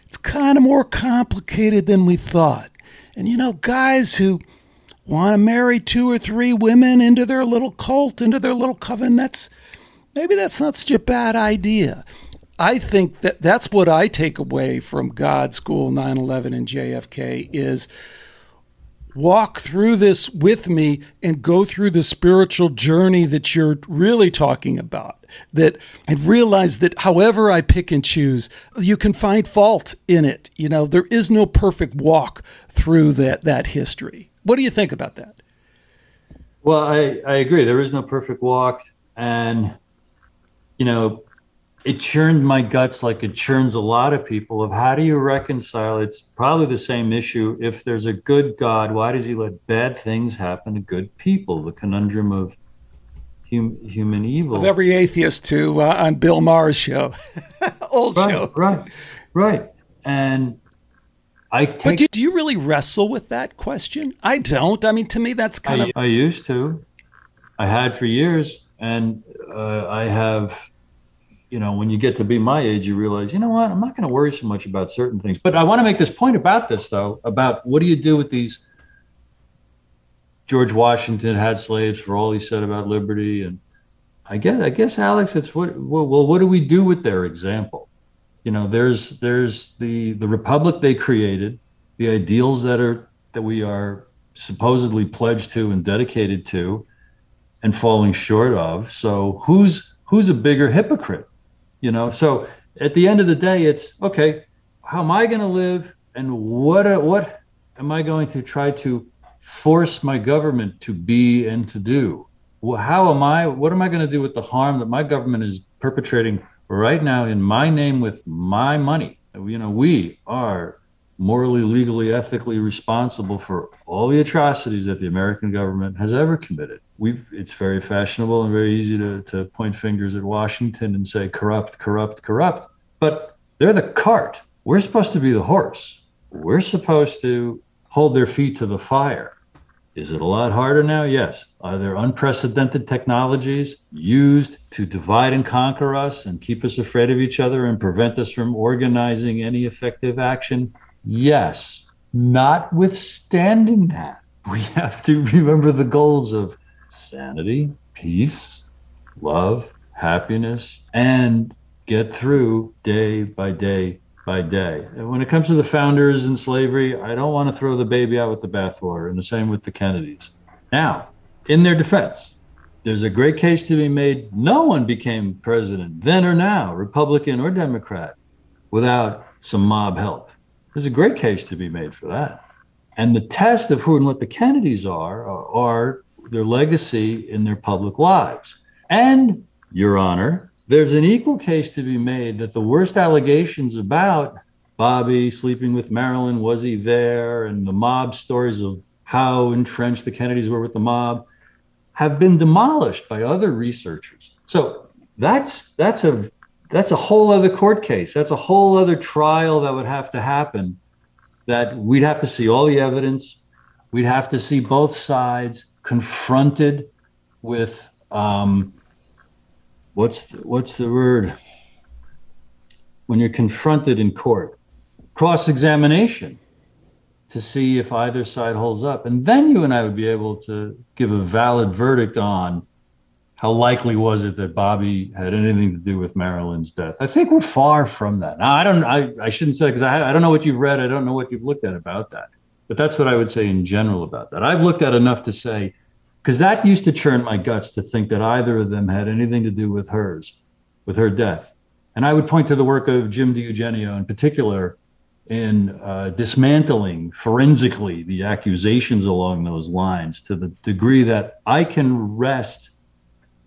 Speaker 5: it's kind of more complicated than we thought. And, you know, guys who want to marry two or three women into their little cult, into their little coven, that's maybe that's not such a bad idea. I think that that's what I take away from God School 9/11 and JFK is walk through this with me and go through the spiritual journey that you're really talking about that and realize that however I pick and choose you can find fault in it. You know there is no perfect walk through that that history. What do you think about that?
Speaker 6: Well I I agree. There is no perfect walk. And you know it churned my guts like it churns a lot of people of how do you reconcile it's probably the same issue if there's a good god why does he let bad things happen to good people the conundrum of hum, human evil
Speaker 5: of every atheist too uh, on bill maher's show old
Speaker 6: right,
Speaker 5: show
Speaker 6: right right and I take,
Speaker 5: But do, do you really wrestle with that question? I don't. I mean, to me, that's kind
Speaker 6: I,
Speaker 5: of
Speaker 6: I used to. I had for years, and uh, I have. You know, when you get to be my age, you realize, you know what? I'm not going to worry so much about certain things. But I want to make this point about this, though, about what do you do with these? George Washington had slaves for all he said about liberty, and I guess, I guess, Alex, it's what. Well, what do we do with their example? you know there's there's the the republic they created the ideals that are that we are supposedly pledged to and dedicated to and falling short of so who's who's a bigger hypocrite you know so at the end of the day it's okay how am i going to live and what uh, what am i going to try to force my government to be and to do well, how am i what am i going to do with the harm that my government is perpetrating right now in my name with my money. You know, we are morally, legally, ethically responsible for all the atrocities that the American government has ever committed. We it's very fashionable and very easy to, to point fingers at Washington and say corrupt, corrupt, corrupt. But they're the cart. We're supposed to be the horse. We're supposed to hold their feet to the fire. Is it a lot harder now? Yes. Are there unprecedented technologies used to divide and conquer us and keep us afraid of each other and prevent us from organizing any effective action? Yes. Notwithstanding that, we have to remember the goals of sanity, peace, love, happiness, and get through day by day by day. And when it comes to the founders and slavery, I don't want to throw the baby out with the bathwater, and the same with the Kennedys. Now, in their defense, there's a great case to be made. No one became president then or now, Republican or Democrat, without some mob help. There's a great case to be made for that. And the test of who and what the Kennedys are are, are their legacy in their public lives. And, Your Honor, there's an equal case to be made that the worst allegations about Bobby sleeping with Marilyn, was he there, and the mob stories of how entrenched the Kennedys were with the mob have been demolished by other researchers. So that's that's a that's a whole other court case. That's a whole other trial that would have to happen. That we'd have to see all the evidence. We'd have to see both sides confronted with um, what's the, what's the word when you're confronted in court cross examination to see if either side holds up and then you and I would be able to give a valid verdict on how likely was it that Bobby had anything to do with Marilyn's death? I think we're far from that. Now, I don't, I, I shouldn't say because I, I don't know what you've read. I don't know what you've looked at about that. But that's what I would say in general about that. I've looked at enough to say because that used to churn my guts to think that either of them had anything to do with hers, with her death. And I would point to the work of Jim DiEugenio in particular in uh, dismantling forensically the accusations along those lines to the degree that I can rest.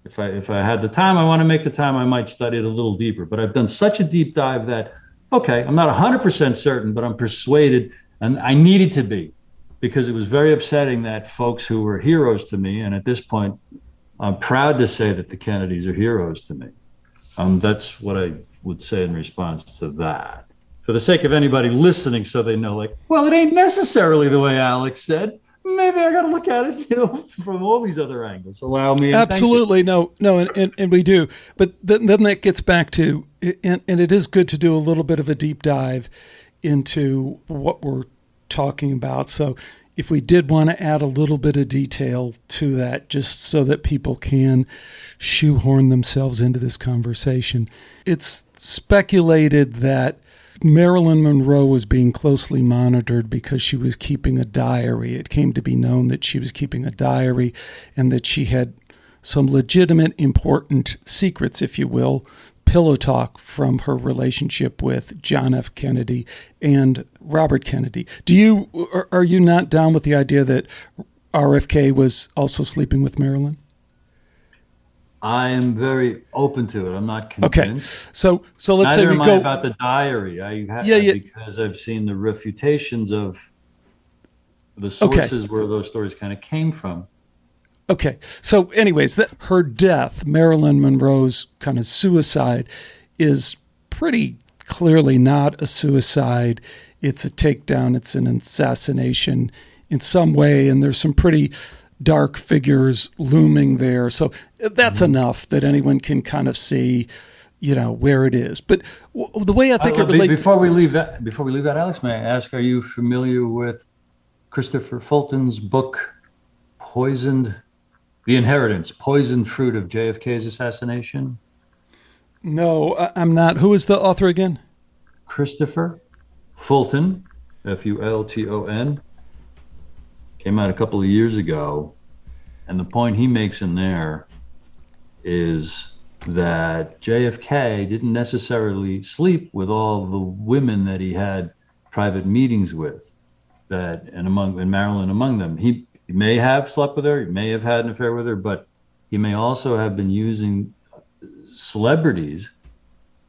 Speaker 6: If I, if I had the time, I want to make the time, I might study it a little deeper. But I've done such a deep dive that, okay, I'm not 100% certain, but I'm persuaded, and I needed to be because it was very upsetting that folks who were heroes to me, and at this point, I'm proud to say that the Kennedys are heroes to me. Um, that's what I would say in response to that. For the sake of anybody listening, so they know, like, well, it ain't necessarily the way Alex said. Maybe I got to look at it, you know, from all these other angles. Allow me.
Speaker 5: Absolutely, no, no, and, and, and we do. But then, then that gets back to, and, and it is good to do a little bit of a deep dive into what we're talking about. So if we did want to add a little bit of detail to that, just so that people can shoehorn themselves into this conversation, it's speculated that Marilyn Monroe was being closely monitored because she was keeping a diary. It came to be known that she was keeping a diary and that she had some legitimate, important secrets, if you will, pillow talk from her relationship with John F. Kennedy and Robert Kennedy. Do you are you not down with the idea that RFK was also sleeping with Marilyn?
Speaker 6: I am very open to it. I'm not convinced.
Speaker 5: Okay, so so let's
Speaker 6: Neither
Speaker 5: say we
Speaker 6: am
Speaker 5: go
Speaker 6: I about the diary. I ha-
Speaker 5: Yeah, yeah.
Speaker 6: because I've seen the refutations of the sources where those stories kind of came from.
Speaker 5: Okay. So, anyways, that her death, Marilyn Monroe's kind of suicide, is pretty clearly not a suicide it's a takedown, it's an assassination in some way, and there's some pretty dark figures looming there. So that's mm-hmm. enough that anyone can kind of see, you know, where it is. But w- the way I think uh, it relates.
Speaker 6: Before we leave that, before we leave that, Alex, may I ask, are you familiar with Christopher Fulton's book, Poisoned, The Inheritance, Poisoned Fruit of JFK's Assassination?
Speaker 5: No, I'm not. Who is the author again?
Speaker 6: Christopher Fulton, F U L T O N came out a couple of years ago, and the point he makes in there is that JFK didn't necessarily sleep with all the women that he had private meetings with, that and among and Marilyn among them. He, he may have slept with her, he may have had an affair with her, but he may also have been using celebrities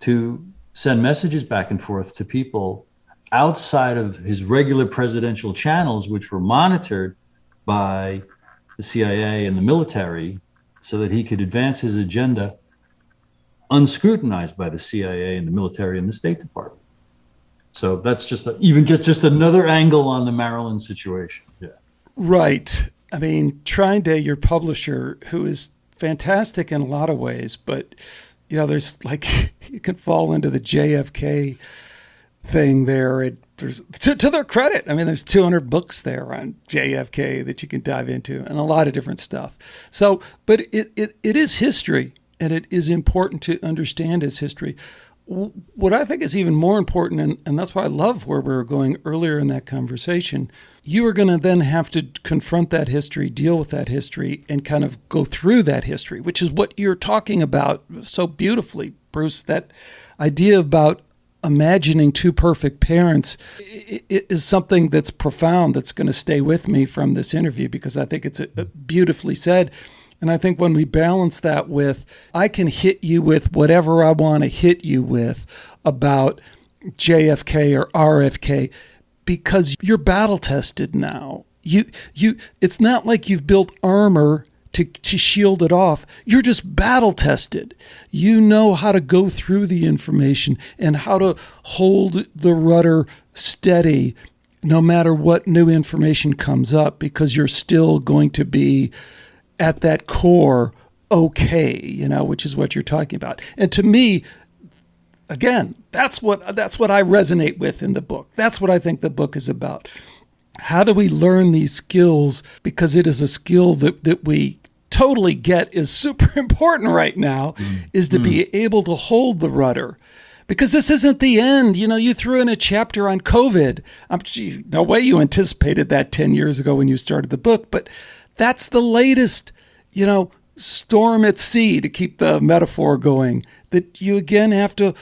Speaker 6: to send messages back and forth to people outside of his regular presidential channels, which were monitored by the CIA and the military so that he could advance his agenda unscrutinized by the CIA and the military and the State Department. So that's just a, even just just another angle on the Marilyn situation.
Speaker 5: Right. I mean, Trine your publisher, who is fantastic in a lot of ways, but you know, there's like you can fall into the JFK thing there. It, to, to, their credit, I mean, there's 200 books there on JFK that you can dive into, and a lot of different stuff. So, but it, it, it is history, and it is important to understand its history. What I think is even more important, and, and that's why I love where we were going earlier in that conversation, you are going to then have to confront that history, deal with that history, and kind of go through that history, which is what you're talking about so beautifully, Bruce. That idea about imagining two perfect parents is something that's profound that's going to stay with me from this interview because I think it's uh, beautifully said. And I think when we balance that with, I can hit you with whatever I want to hit you with about JFK or RFK because you're battle tested now. You you it's not like you've built armor to, to shield it off. You're just battle tested. You know how to go through the information and how to hold the rudder steady no matter what new information comes up because you're still going to be at that core okay, you know, which is what you're talking about. And to me, again, that's what that's what I resonate with in the book. That's what I think the book is about. How do we learn these skills? Because it is a skill that, that we totally get is super important right now mm. is to mm. be able to hold the rudder because this isn't the end. You know, you threw in a chapter on COVID. I'm, gee, no way you anticipated that 10 years ago when you started the book, but that's the latest, you know, storm at sea to keep the metaphor going that you again have to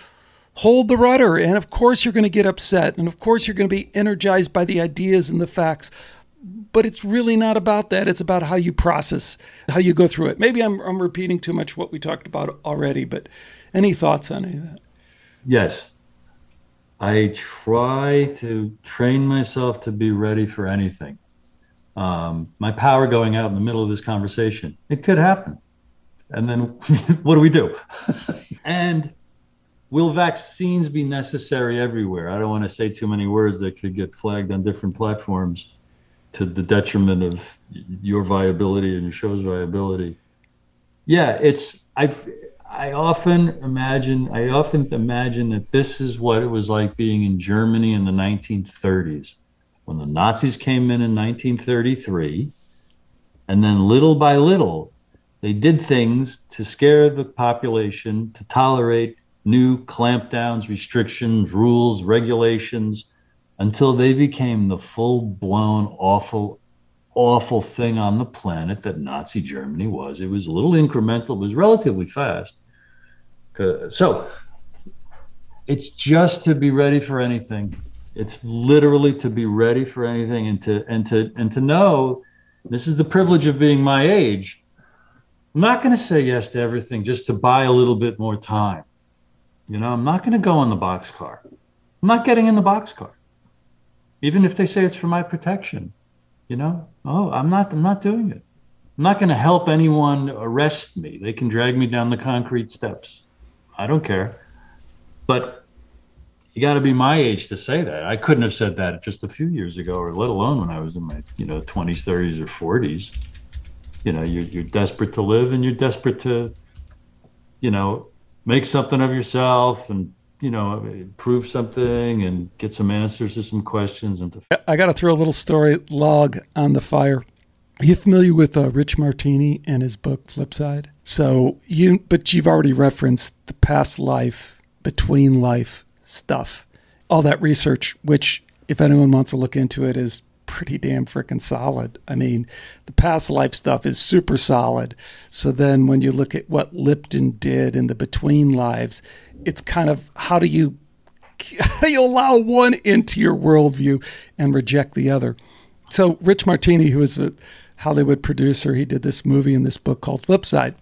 Speaker 5: hold the rudder. And of course, you're going to get upset. And of course, you're going to be energized by the ideas and the facts. But it's really not about that. It's about how you process, how you go through it. Maybe I'm, I'm repeating too much what we talked about already, but any thoughts on any of that?
Speaker 6: Yes. I try to train myself to be ready for anything. Um, my power going out in the middle of this conversation, it could happen. And then what do we do? and will vaccines be necessary everywhere? I don't want to say too many words that could get flagged on different platforms to the detriment of your viability and your show's viability. Yeah, it's I I often imagine I often imagine that this is what it was like being in Germany in the 1930s when the Nazis came in in 1933 and then little by little they did things to scare the population to tolerate new clampdowns, restrictions, rules, regulations, until they became the full blown, awful, awful thing on the planet that Nazi Germany was. It was a little incremental, it was relatively fast. Uh, so it's just to be ready for anything. It's literally to be ready for anything and to and to and to know this is the privilege of being my age. I'm not going to say yes to everything just to buy a little bit more time. You know, I'm not going to go in the boxcar. I'm not getting in the boxcar. Even if they say it's for my protection. You know, oh, I'm not I'm not doing it. I'm not going to help anyone arrest me. They can drag me down the concrete steps. I don't care. But you got to be my age to say that. I couldn't have said that just a few years ago, or let alone when I was in my you know 20s, 30s, or 40s. You know, you're, you're desperate to live, and you're desperate to, you know, make something of yourself and you know prove something and get some answers to some questions and to
Speaker 5: I got to throw a little story log on the fire. Are you familiar with uh, Rich Martini and his book Flipside? So you, but you've already referenced the past life, between life stuff, all that research. Which, if anyone wants to look into it, is pretty damn freaking solid. I mean, the past life stuff is super solid. So then, when you look at what Lipton did in the between lives, it's kind of how do you how do you allow one into your worldview and reject the other? So Rich Martini, who is a Hollywood producer, he did this movie and this book called Flipside.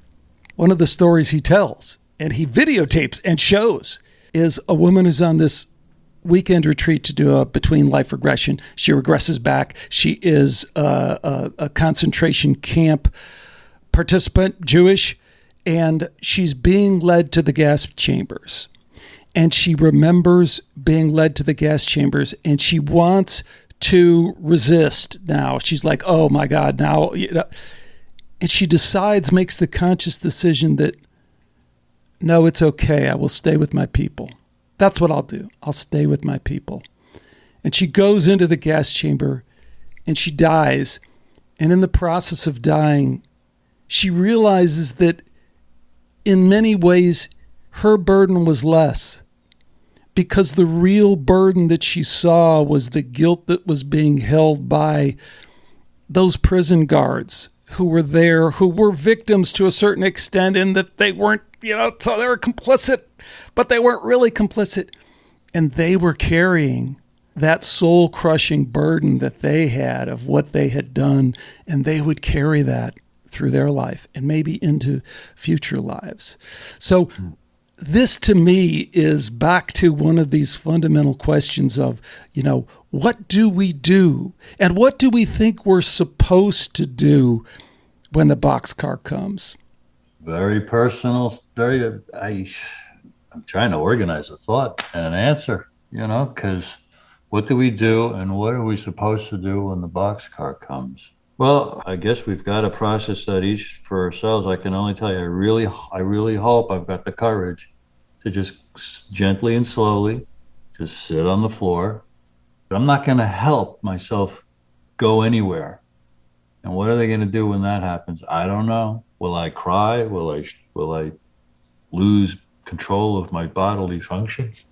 Speaker 5: One of the stories he tells and he videotapes and shows is a woman who's on this weekend retreat to do a between life regression. She regresses back. She is a, a, a concentration camp participant, Jewish, and she's being led to the gas chambers. And she remembers being led to the gas chambers and she wants to resist now. She's like, oh my God, now. You know. And she decides, makes the conscious decision that, no, it's okay. I will stay with my people. That's what I'll do. I'll stay with my people. And she goes into the gas chamber and she dies. And in the process of dying, she realizes that in many ways, her burden was less because the real burden that she saw was the guilt that was being held by those prison guards who were there, who were victims to a certain extent, in that they weren't, you know, so they were complicit, but they weren't really complicit. And they were carrying that soul crushing burden that they had of what they had done, and they would carry that through their life and maybe into future lives. So, this to me is back to one of these fundamental questions of, you know, what do we do and what do we think we're supposed to do when the boxcar comes?
Speaker 6: Very personal, very, I, I'm trying to organize a thought and an answer, you know, because what do we do and what are we supposed to do when the boxcar comes? Well, I guess we've got to process that each for ourselves. I can only tell you, I really, I really hope I've got the courage to just gently and slowly just sit on the floor. But I'm not going to help myself go anywhere. And what are they going to do when that happens? I don't know. Will I cry? Will I will I lose control of my bodily functions?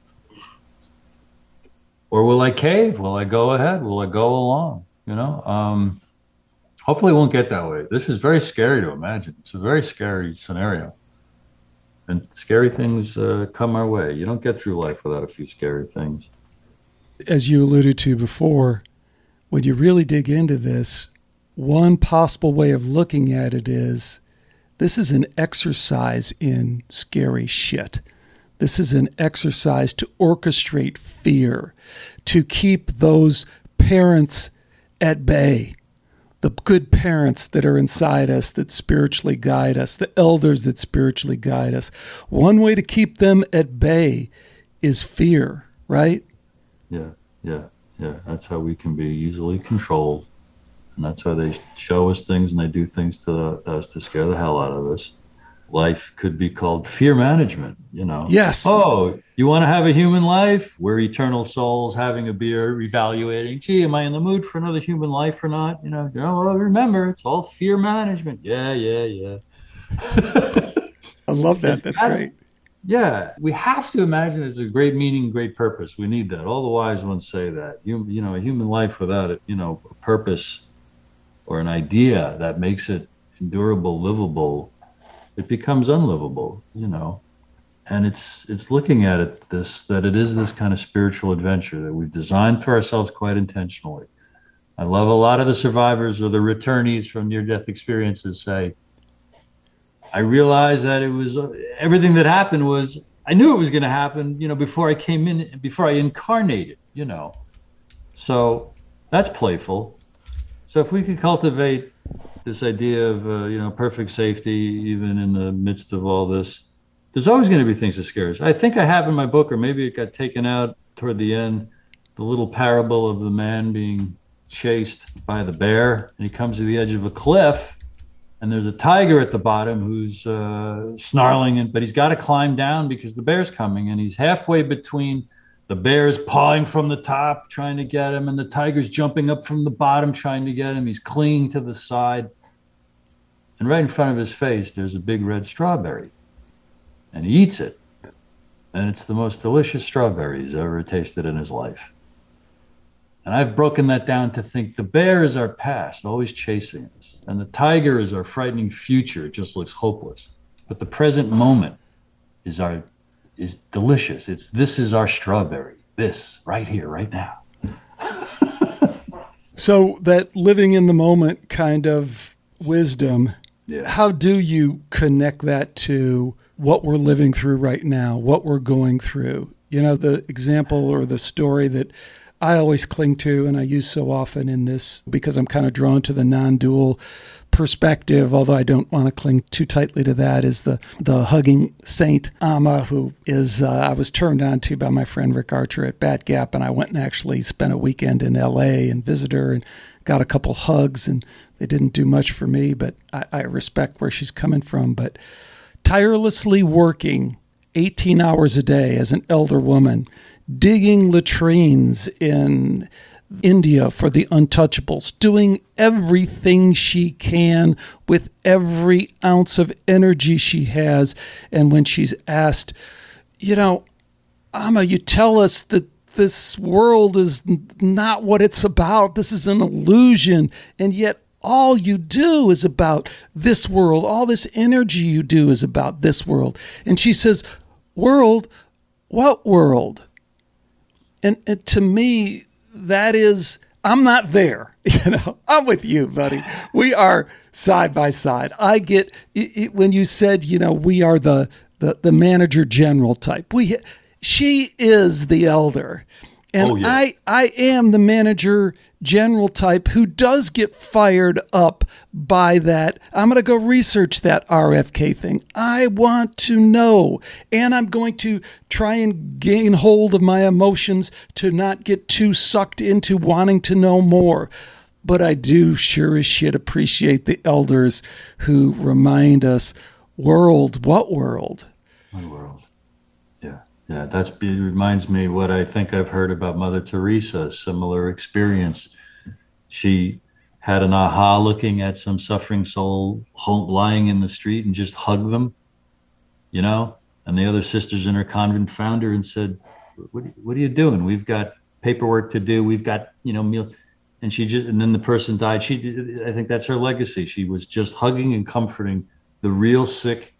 Speaker 6: Or will I cave? Will I go ahead? Will I go along? You know, um, hopefully it won't get that way. This is very scary to imagine. It's a very scary scenario and scary things uh, come our way. You don't get through life without a few scary things.
Speaker 5: As you alluded to before, when you really dig into this, one possible way of looking at it is this is an exercise in scary shit. This is an exercise to orchestrate fear, to keep those parents at bay, the good parents that are inside us that spiritually guide us, the elders that spiritually guide us. One way to keep them at bay is fear, right?
Speaker 6: Yeah, yeah, yeah. That's how we can be easily controlled. And that's how they show us things and they do things to, us to scare the hell out of us. Life could be called fear management, you know?
Speaker 5: Yes.
Speaker 6: Oh, you want to have a human life? We're eternal souls having a beer, evaluating, gee, am I in the mood for another human life or not? You know, oh, well, remember, it's all fear management. Yeah, yeah, yeah.
Speaker 5: I love that. That's great.
Speaker 6: Yeah, we have to imagine it's a great meaning, great purpose. We need that. All the wise ones say that. You, you know, a human life without it, you know, a purpose or an idea that makes it endurable, livable, it becomes unlivable, you know. And it's it's looking at it this that it is this kind of spiritual adventure that we've designed for ourselves quite intentionally. I love a lot of the survivors or the returnees from near death experiences say, I realized that it was everything that happened was I knew it was going to happen, you know, before I came in, before I incarnated, you know. So that's playful. So if we could cultivate this idea of uh, you know perfect safety, even in the midst of all this, there's always going to be things that scare us. I think I have in my book, or maybe it got taken out toward the end, the little parable of the man being chased by the bear, and he comes to the edge of a cliff, and there's a tiger at the bottom who's uh, snarling, and but he's got to climb down because the bear's coming, and he's halfway between the bear's pawing from the top, trying to get him, and the tiger's jumping up from the bottom, trying to get him. He's clinging to the side. And right in front of his face, there's a big red strawberry. And he eats it. And it's the most delicious strawberry he's ever tasted in his life. And I've broken that down to think the bear is our past, always chasing us. And the tiger is our frightening future. It just looks hopeless. But the present moment is our is delicious. It's this is our strawberry. This right here, right now.
Speaker 5: so that living in the moment kind of wisdom,
Speaker 6: Yeah.
Speaker 5: how do you connect that to what we're living through right now, what we're going through? You know, the example or the story that I always cling to and I use so often in this because I'm kind of drawn to the non dual perspective, although I don't want to cling too tightly to that, is the, the hugging saint Amma, who is, uh, I was turned on to by my friend Rick Archer at Bat Gap, and I went and actually spent a weekend in LA and visited her and got a couple hugs, and they didn't do much for me, but I, I respect where she's coming from. But tirelessly working 18 hours a day as an elder woman, digging latrines in India for the untouchables, doing everything she can with every ounce of energy she has. And when she's asked, you know, Amma, you tell us that this world is not what it's about. This is an illusion. And yet, all you do is about this world. All this energy you do is about this world. And she says, World? What world? And, and to me, that is, I'm not there. You know, I'm with you, buddy. We are side by side. I get it, it, when you said, you know, we are the, the, the manager general type. We, she is the elder. And
Speaker 6: Oh, yeah.
Speaker 5: I, I am the manager general type who does get fired up by that. I'm going to go research that RFK thing. I want to know. And I'm going to try and gain hold of my emotions to not get too sucked into wanting to know more. But I do sure as shit appreciate the elders who remind us world, what world?
Speaker 6: My world. Yeah. It reminds me what I think I've heard about Mother Teresa, similar experience. She had an aha looking at some suffering soul lying in the street and just hugged them, you know? And the other sisters in her convent found her and said, What, what are you doing? We've got paperwork to do. We've got, you know, meal. And she just, and then the person died. She, I think that's her legacy. She was just hugging and comforting the real sick,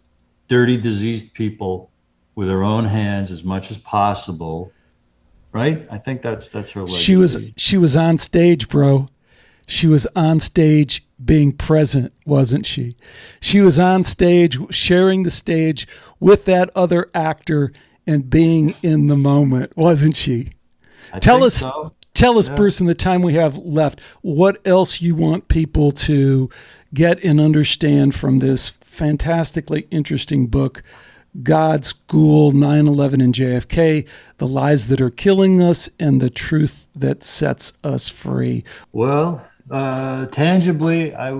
Speaker 6: dirty, diseased people with her own hands as much as possible. Right? I think that's that's her legacy.
Speaker 5: She was she was on stage, bro. She was on stage being present, wasn't she? She was on stage sharing the stage with that other actor and being in the moment, wasn't she?
Speaker 6: I
Speaker 5: Tell us
Speaker 6: so.
Speaker 5: tell us
Speaker 6: Yeah.
Speaker 5: Bruce in the time we have left, what else you want people to get and understand from this fantastically interesting book God, School, 9 11, and JFK, the lies that are killing us, and the truth that sets us free.
Speaker 6: Well, uh, tangibly, I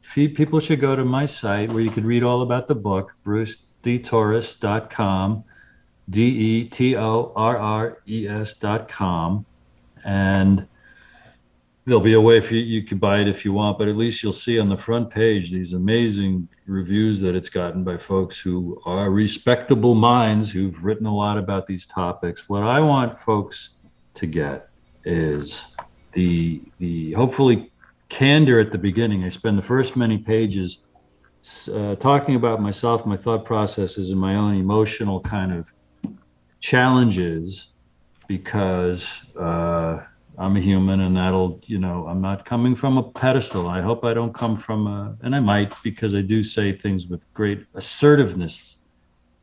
Speaker 6: few people should go to my site where you can read all about the book, brucedetorres.com, D E T O R R E S.com. And there'll be a way for you, you could buy it if you want, but at least you'll see on the front page these amazing reviews that it's gotten by folks who are respectable minds who've written a lot about these topics. What I want folks to get is the the hopefully candor at the beginning. I spend the first many pages uh, talking about myself, my thought processes, and my own emotional kind of challenges because uh, I'm a human, and that'll you know I'm not coming from a pedestal. I hope I don't come from a, and I might because I do say things with great assertiveness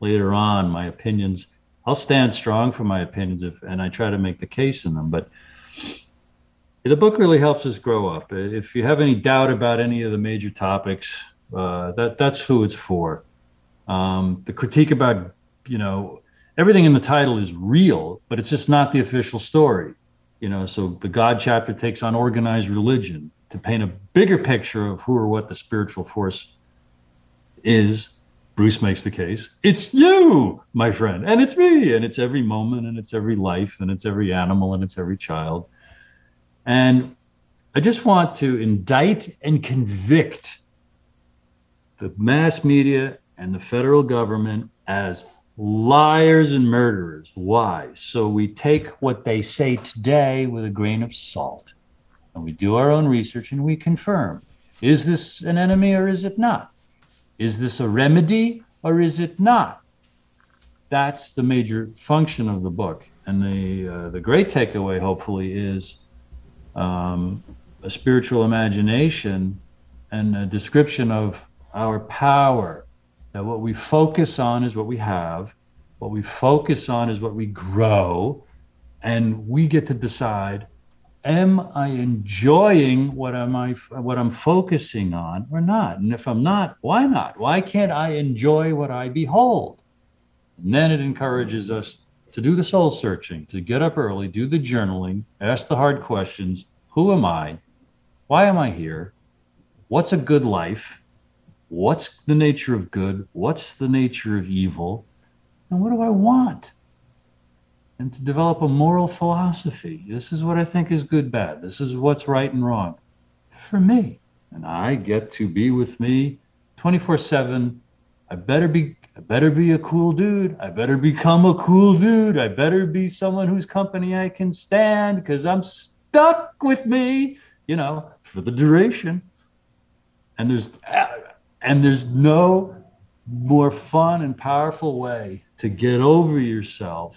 Speaker 6: later on. My opinions. I'll stand strong for my opinions if, and I try to make the case in them, but the book really helps us grow up. If you have any doubt about any of the major topics, uh, that that's who it's for. Um, the critique about you know everything in the title is real, but it's just not the official story. You know, so the God chapter takes on organized religion to paint a bigger picture of who or what the spiritual force is. Bruce makes the case. It's you, my friend, and it's me, and it's every moment, and it's every life, and it's every animal, and it's every child. And I just want to indict and convict the mass media and the federal government as liars and murderers. Why? So we take what they say today with a grain of salt and we do our own research and we confirm is this an enemy or is it not? Is this a remedy or is it not? That's the major function of the book. And the, uh, the great takeaway, hopefully, is um, a spiritual imagination and a description of our power. That what we focus on is what we have, what we focus on is what we grow, and we get to decide am I enjoying what am I what I'm focusing on or not? And if I'm not, why not? Why can't I enjoy what I behold? And then it encourages us to do the soul searching, to get up early, do the journaling, ask the hard questions. Who am I? Why am I here? What's a good life? What's the nature of good? What's the nature of evil? And what do I want? and to develop a moral philosophy. This is what I think is good, bad. This is what's right and wrong for me. And I get to be with me 24 7. I better be. I better be a cool dude. I better become a cool dude. I better be someone whose company I can stand because I'm stuck with me, you know, for the duration. And there's and there's no more fun and powerful way to get over yourself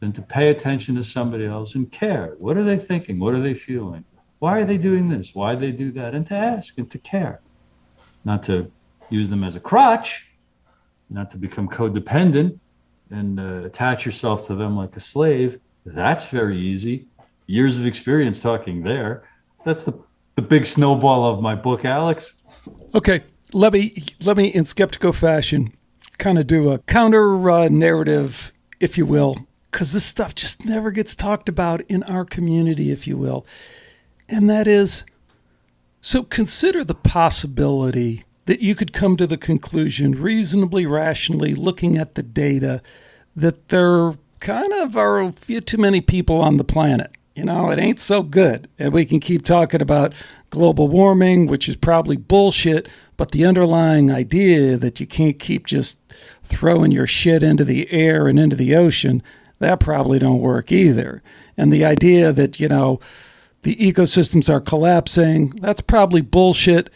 Speaker 6: than to pay attention to somebody else and care. What are they thinking? What are they feeling? Why are they doing this? Why do they do that? And to ask and to care. Not to use them as a crutch, not to become codependent and uh, attach yourself to them like a slave. That's very easy. Years of experience talking there. That's the, the big snowball of my book, Alex.
Speaker 5: Okay, let me let me in skeptical fashion kind of do a counter uh, narrative, if you will, because this stuff just never gets talked about in our community, if you will. And that is so consider the possibility that you could come to the conclusion, reasonably rationally, looking at the data, that there kind of are a few too many people on the planet. You know, it ain't so good. And we can keep talking about global warming, which is probably bullshit, but the underlying idea that you can't keep just throwing your shit into the air and into the ocean that probably don't work either. And the idea that, you know, the ecosystems are collapsing, that's probably bullshit.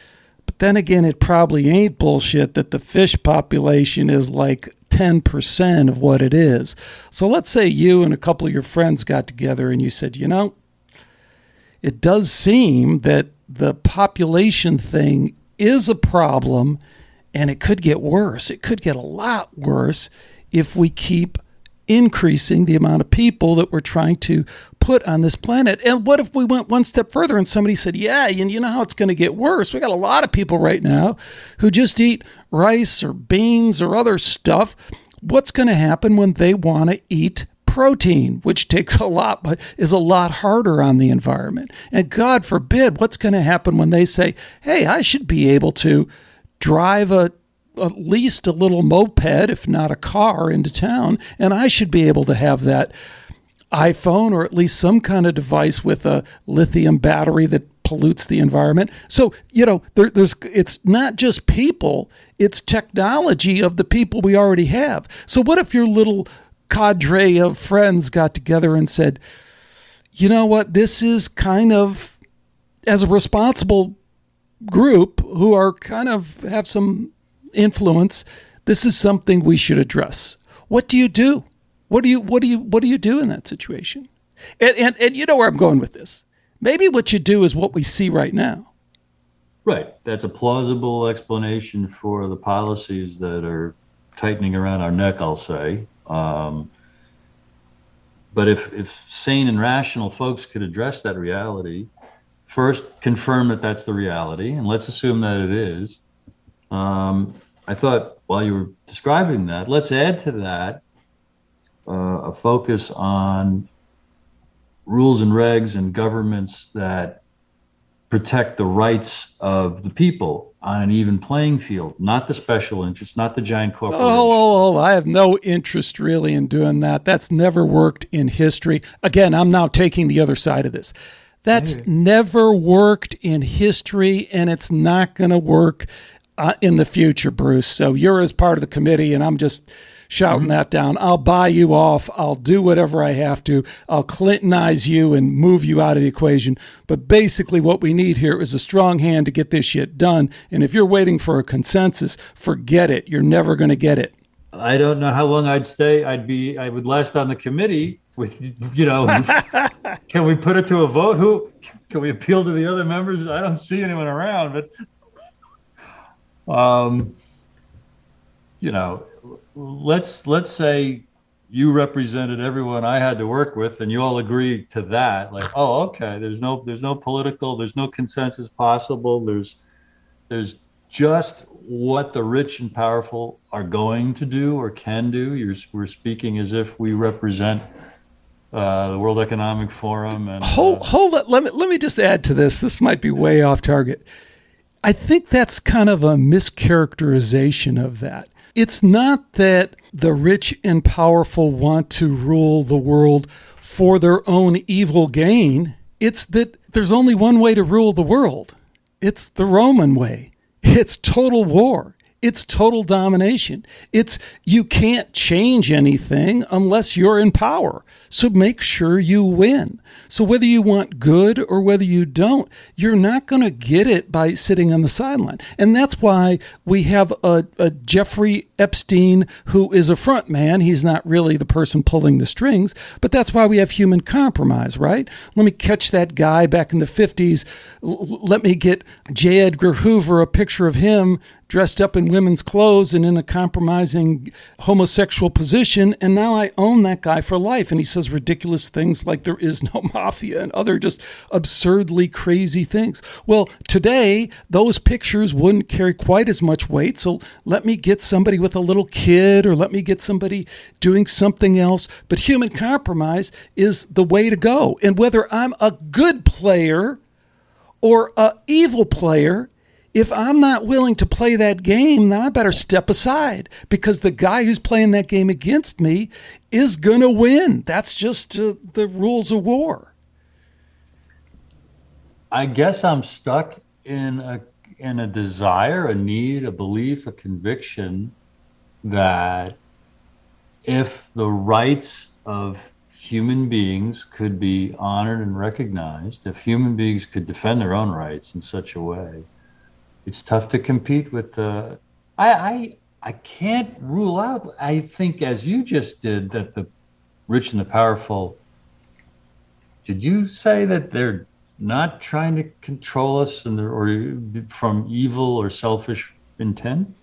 Speaker 5: But then again, it probably ain't bullshit that the fish population is like 10% of what it is. So let's say you and a couple of your friends got together and you said, you know, it does seem that the population thing is a problem and it could get worse. It could get a lot worse if we keep increasing the amount of people that we're trying to put on this planet. And what if we went one step further and somebody said, Yeah, and you know how it's going to get worse? We got a lot of people right now who just eat rice or beans or other stuff. What's going to happen when they want to eat protein, which takes a lot, but is a lot harder on the environment? And God forbid, what's going to happen when they say, Hey, I should be able to drive a at least a little moped, if not a car, into town, and I should be able to have that iPhone or at least some kind of device with a lithium battery that pollutes the environment. So you know, there, there's it's not just people; it's technology of the people we already have. So what if your little cadre of friends got together and said, "You know what? This is kind of as a responsible group who are kind of have some influence, this is something we should address. What do you do? What do you what do you what do you do in that situation? And and, and you know where I'm going with this. Maybe what you do is what we see right now.
Speaker 6: Right. That's a plausible explanation for the policies that are tightening around our neck, I'll say. Um, but if, if sane and rational folks could address that reality, first confirm that that's the reality, and let's assume that it is, um, I thought while you were describing that, let's add to that uh, a focus on rules and regs and governments that protect the rights of the people on an even playing field, not the special interests, not the giant corporations.
Speaker 5: Oh, oh, oh, I have no interest really in doing that. That's never worked in history. Again, I'm now taking the other side of this. That's never worked in history, and it's not going to work uh, in the future, Bruce. So you're as part of the committee, and I'm just shouting mm-hmm. that down. I'll buy you off. I'll do whatever I have to. I'll Clintonize you and move you out of the equation. But basically, what we need here is a strong hand to get this shit done. And if you're waiting for a consensus, forget it. You're never going to get it.
Speaker 6: I don't know how long I'd stay. I'd be. I would last on the committee with. You know, can we put it to a vote? Who can we appeal to the other members? I don't see anyone around, but um, you know, let's let's say you represented everyone I had to work with, and you all agree to that. Like, oh, okay, there's no there's no political, there's no consensus possible. There's there's just what the rich and powerful are going to do or can do. You're, we're speaking as if we represent uh, the World Economic Forum. And
Speaker 5: hold,
Speaker 6: uh,
Speaker 5: hold. Let me let me just add to this. This might be way off target. I think that's kind of a mischaracterization of that. It's not that the rich and powerful want to rule the world for their own evil gain. It's that there's only one way to rule the world. It's the Roman way. It's total war. It's total domination. It's you can't change anything unless you're in power. So make sure you win. So whether you want good or whether you don't, you're not going to get it by sitting on the sideline. And that's why we have a, a Jeffrey Epstein who is a front man. He's not really the person pulling the strings, but that's why we have human compromise, right? Let me catch that guy back in the 50s. L- let me get J. Edgar Hoover, a picture of him dressed up in women's clothes and in a compromising homosexual position. And now I own that guy for life. And he says ridiculous things like there is no mafia and other just absurdly crazy things. Well, today, those pictures wouldn't carry quite as much weight. So let me get somebody with a little kid or let me get somebody doing something else. But human compromise is the way to go. And whether I'm a good player or a evil player, if I'm not willing to play that game, then I better step aside because the guy who's playing that game against me is going to win. That's just uh, the rules of war.
Speaker 6: I guess I'm stuck in a in a desire, a need, a belief, a conviction that if the rights of human beings could be honored and recognized, if human beings could defend their own rights in such a way, it's tough to compete with the. I, I I can't rule out. I think, as you just did, that the rich and the powerful. Did you say that they're not trying to control us and or from evil or selfish intent?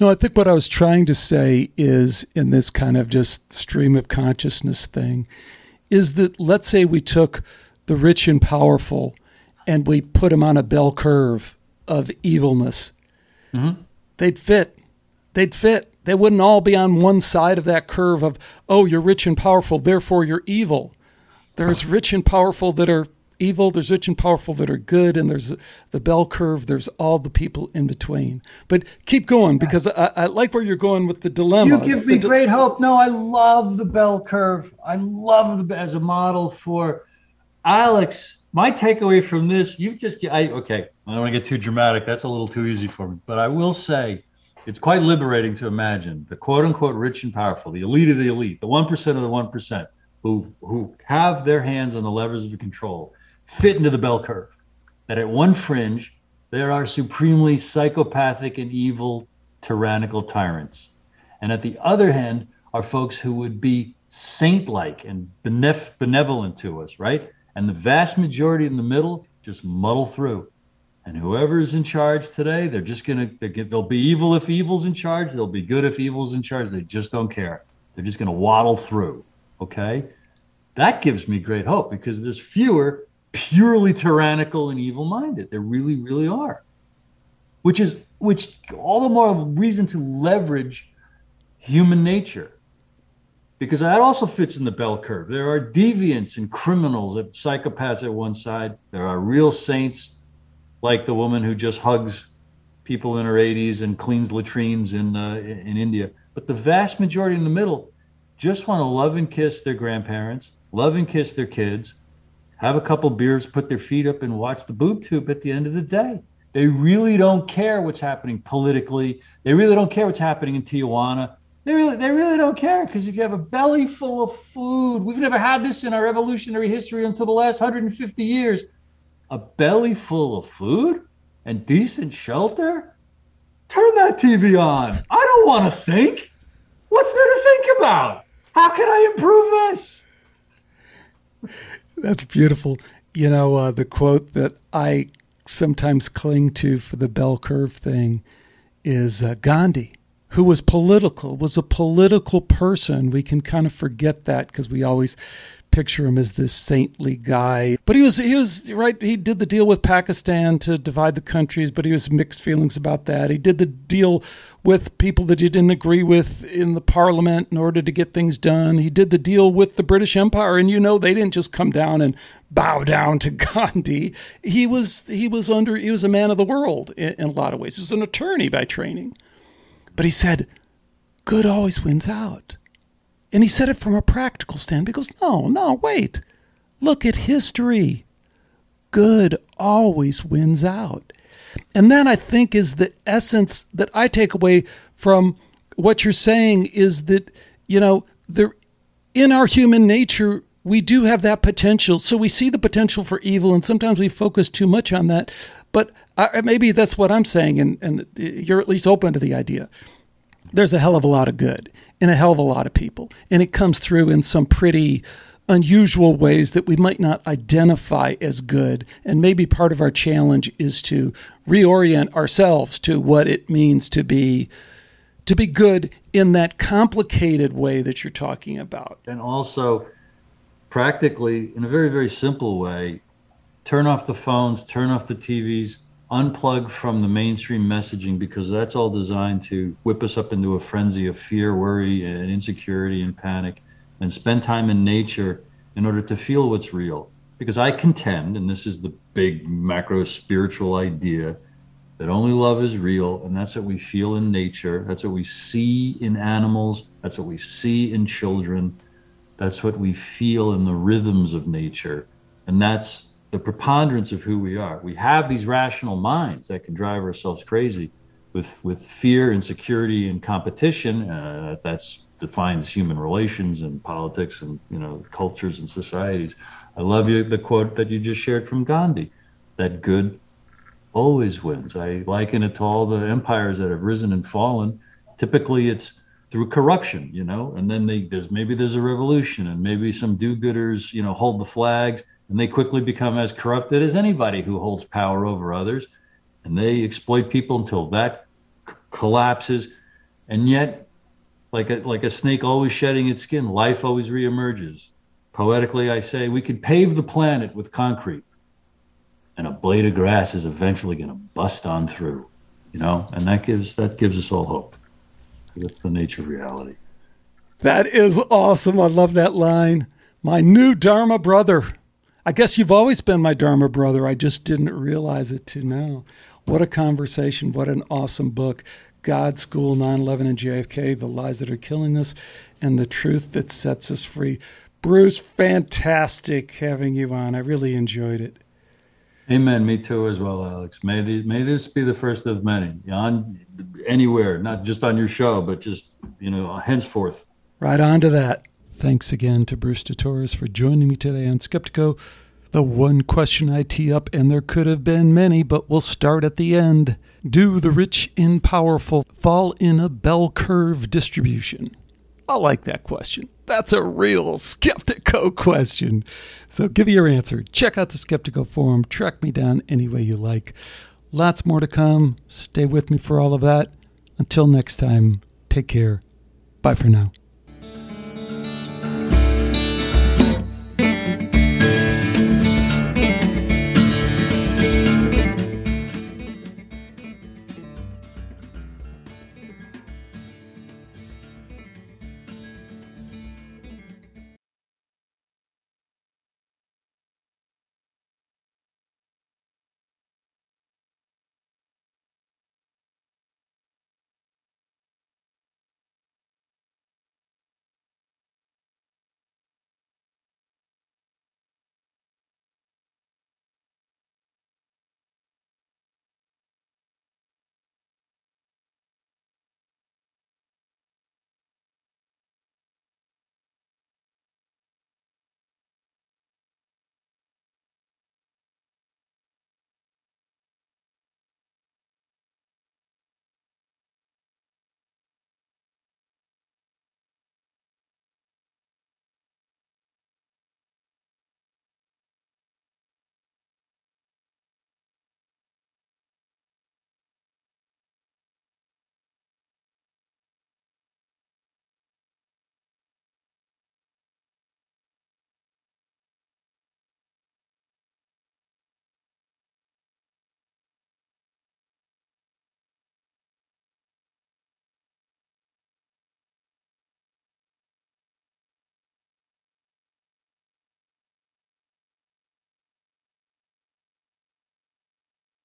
Speaker 5: No, I think what I was trying to say is in this kind of just stream of consciousness thing is that let's say we took the rich and powerful and we put them on a bell curve of evilness, mm-hmm. they'd fit. They'd fit. They wouldn't all be on one side of that curve of, oh, you're rich and powerful, therefore you're evil. There's rich and powerful that are evil, there's rich and powerful that are good, and there's the bell curve, there's all the people in between. But keep going because I, I like where you're going with the dilemma.
Speaker 6: You give
Speaker 5: it's
Speaker 6: me
Speaker 5: di-
Speaker 6: great hope. No, I love the bell curve. I love the as a model for Alex my takeaway from this, you just, I, okay, I don't want to get too dramatic. That's a little too easy for me. But I will say it's quite liberating to imagine the quote unquote rich and powerful, the elite of the elite, the 1% of the 1%, who, who have their hands on the levers of control, fit into the bell curve. That at one fringe, there are supremely psychopathic and evil, tyrannical tyrants. And at the other hand, are folks who would be saint like and benevolent to us, right? and the vast majority in the middle just muddle through. And whoever is in charge today, they're just gonna they'll be evil if evil's in charge. They'll be good if evil's in charge. They just don't care. They're just gonna waddle through. Okay, that gives me great hope because there's fewer purely tyrannical and evil-minded. There really, really are. Which is which all the more reason to leverage human nature because that also fits in the bell curve. There are deviants and criminals, and psychopaths at one side. There are real saints, like the woman who just hugs people in her 80s and cleans latrines in uh, in India. But the vast majority in the middle just want to love and kiss their grandparents, love and kiss their kids, have a couple beers, put their feet up, and watch the boob tube at the end of the day. They really don't care what's happening politically. They really don't care what's happening in Tijuana. They really, they really don't care because if you have a belly full of food, we've never had this in our evolutionary history until the last 150 years. A belly full of food and decent shelter? Turn that TV on. I don't want to think. What's there to think about? How can I improve this?
Speaker 5: That's beautiful. You know, uh, the quote that I sometimes cling to for the bell curve thing is uh, Gandhi who was political, was a political person. We can kind of forget that because we always picture him as this saintly guy. But he was he was right. He did the deal with Pakistan to divide the countries, but he was mixed feelings about that. He did the deal with people that he didn't agree with in the parliament in order to get things done. He did the deal with the British Empire, and you know they didn't just come down and bow down to Gandhi. He was he was under he was a man of the world in, in a lot of ways. He was an attorney by training. But he said, good always wins out. And he said it from a practical stand. Goes, no, no, wait. Look at history. Good always wins out. And that I think is the essence that I take away from what you're saying is that, you know, there in our human nature, we do have that potential. So we see the potential for evil, and sometimes we focus too much on that. But I, maybe that's what I'm saying, and, and you're at least open to the idea. There's a hell of a lot of good in a hell of a lot of people, and it comes through in some pretty unusual ways that we might not identify as good. And maybe part of our challenge is to reorient ourselves to what it means to be to be good in that complicated way that you're talking about.
Speaker 6: And also practically in a very very simple way turn off the phones, turn off the TVs, unplug from the mainstream messaging because that's all designed to whip us up into a frenzy of fear, worry, and insecurity and panic, and spend time in nature in order to feel what's real. Because I contend, and this is the big macro spiritual idea, that only love is real, and that's what we feel in nature. That's what we see in animals. That's what we see in children. That's what we feel in the rhythms of nature. And that's the preponderance of who we are. We have these rational minds that can drive ourselves crazy with with fear, insecurity, and competition. Uh, that's defines human relations and politics and you know cultures and societies. I love you the quote that you just shared from Gandhi, that good always wins. I liken it to all the empires that have risen and fallen. Typically, it's through corruption, you know, and then they, there's maybe there's a revolution and maybe some do-gooders, you know, hold the flags and they quickly become as corrupted as anybody who holds power over others. And they exploit people until that c- collapses. And yet like a like a snake always shedding its skin life always reemerges. Poetically i say we could pave the planet with concrete. And a blade of grass is eventually going to bust on through you know? And that gives that gives us all hope. That's the nature of reality.
Speaker 5: That is awesome. I love that line. My new dharma brother I guess you've always been my Dharma brother. I just didn't realize it to now. What a conversation. What an awesome book. God, School, 9 11, and JFK, The Lies That Are Killing Us, and the Truth That Sets Us Free. Bruce, fantastic having you on. I really enjoyed it.
Speaker 6: Amen. Me too, as well, Alex. May, the, may this be the first of many on anywhere, not just on your show, but just, you know, henceforth.
Speaker 5: Right on to that. Thanks again to Bruce Detorres for joining me today on Skeptiko. The one question I tee up, and there could have been many, but we'll start at the end. Do the rich and powerful fall in a bell curve distribution? I like that question. That's a real Skeptiko question. So give me your answer. Check out the Skeptiko forum. Track me down any way you like. Lots more to come. Stay with me for all of that. Until next time, take care. Bye for now.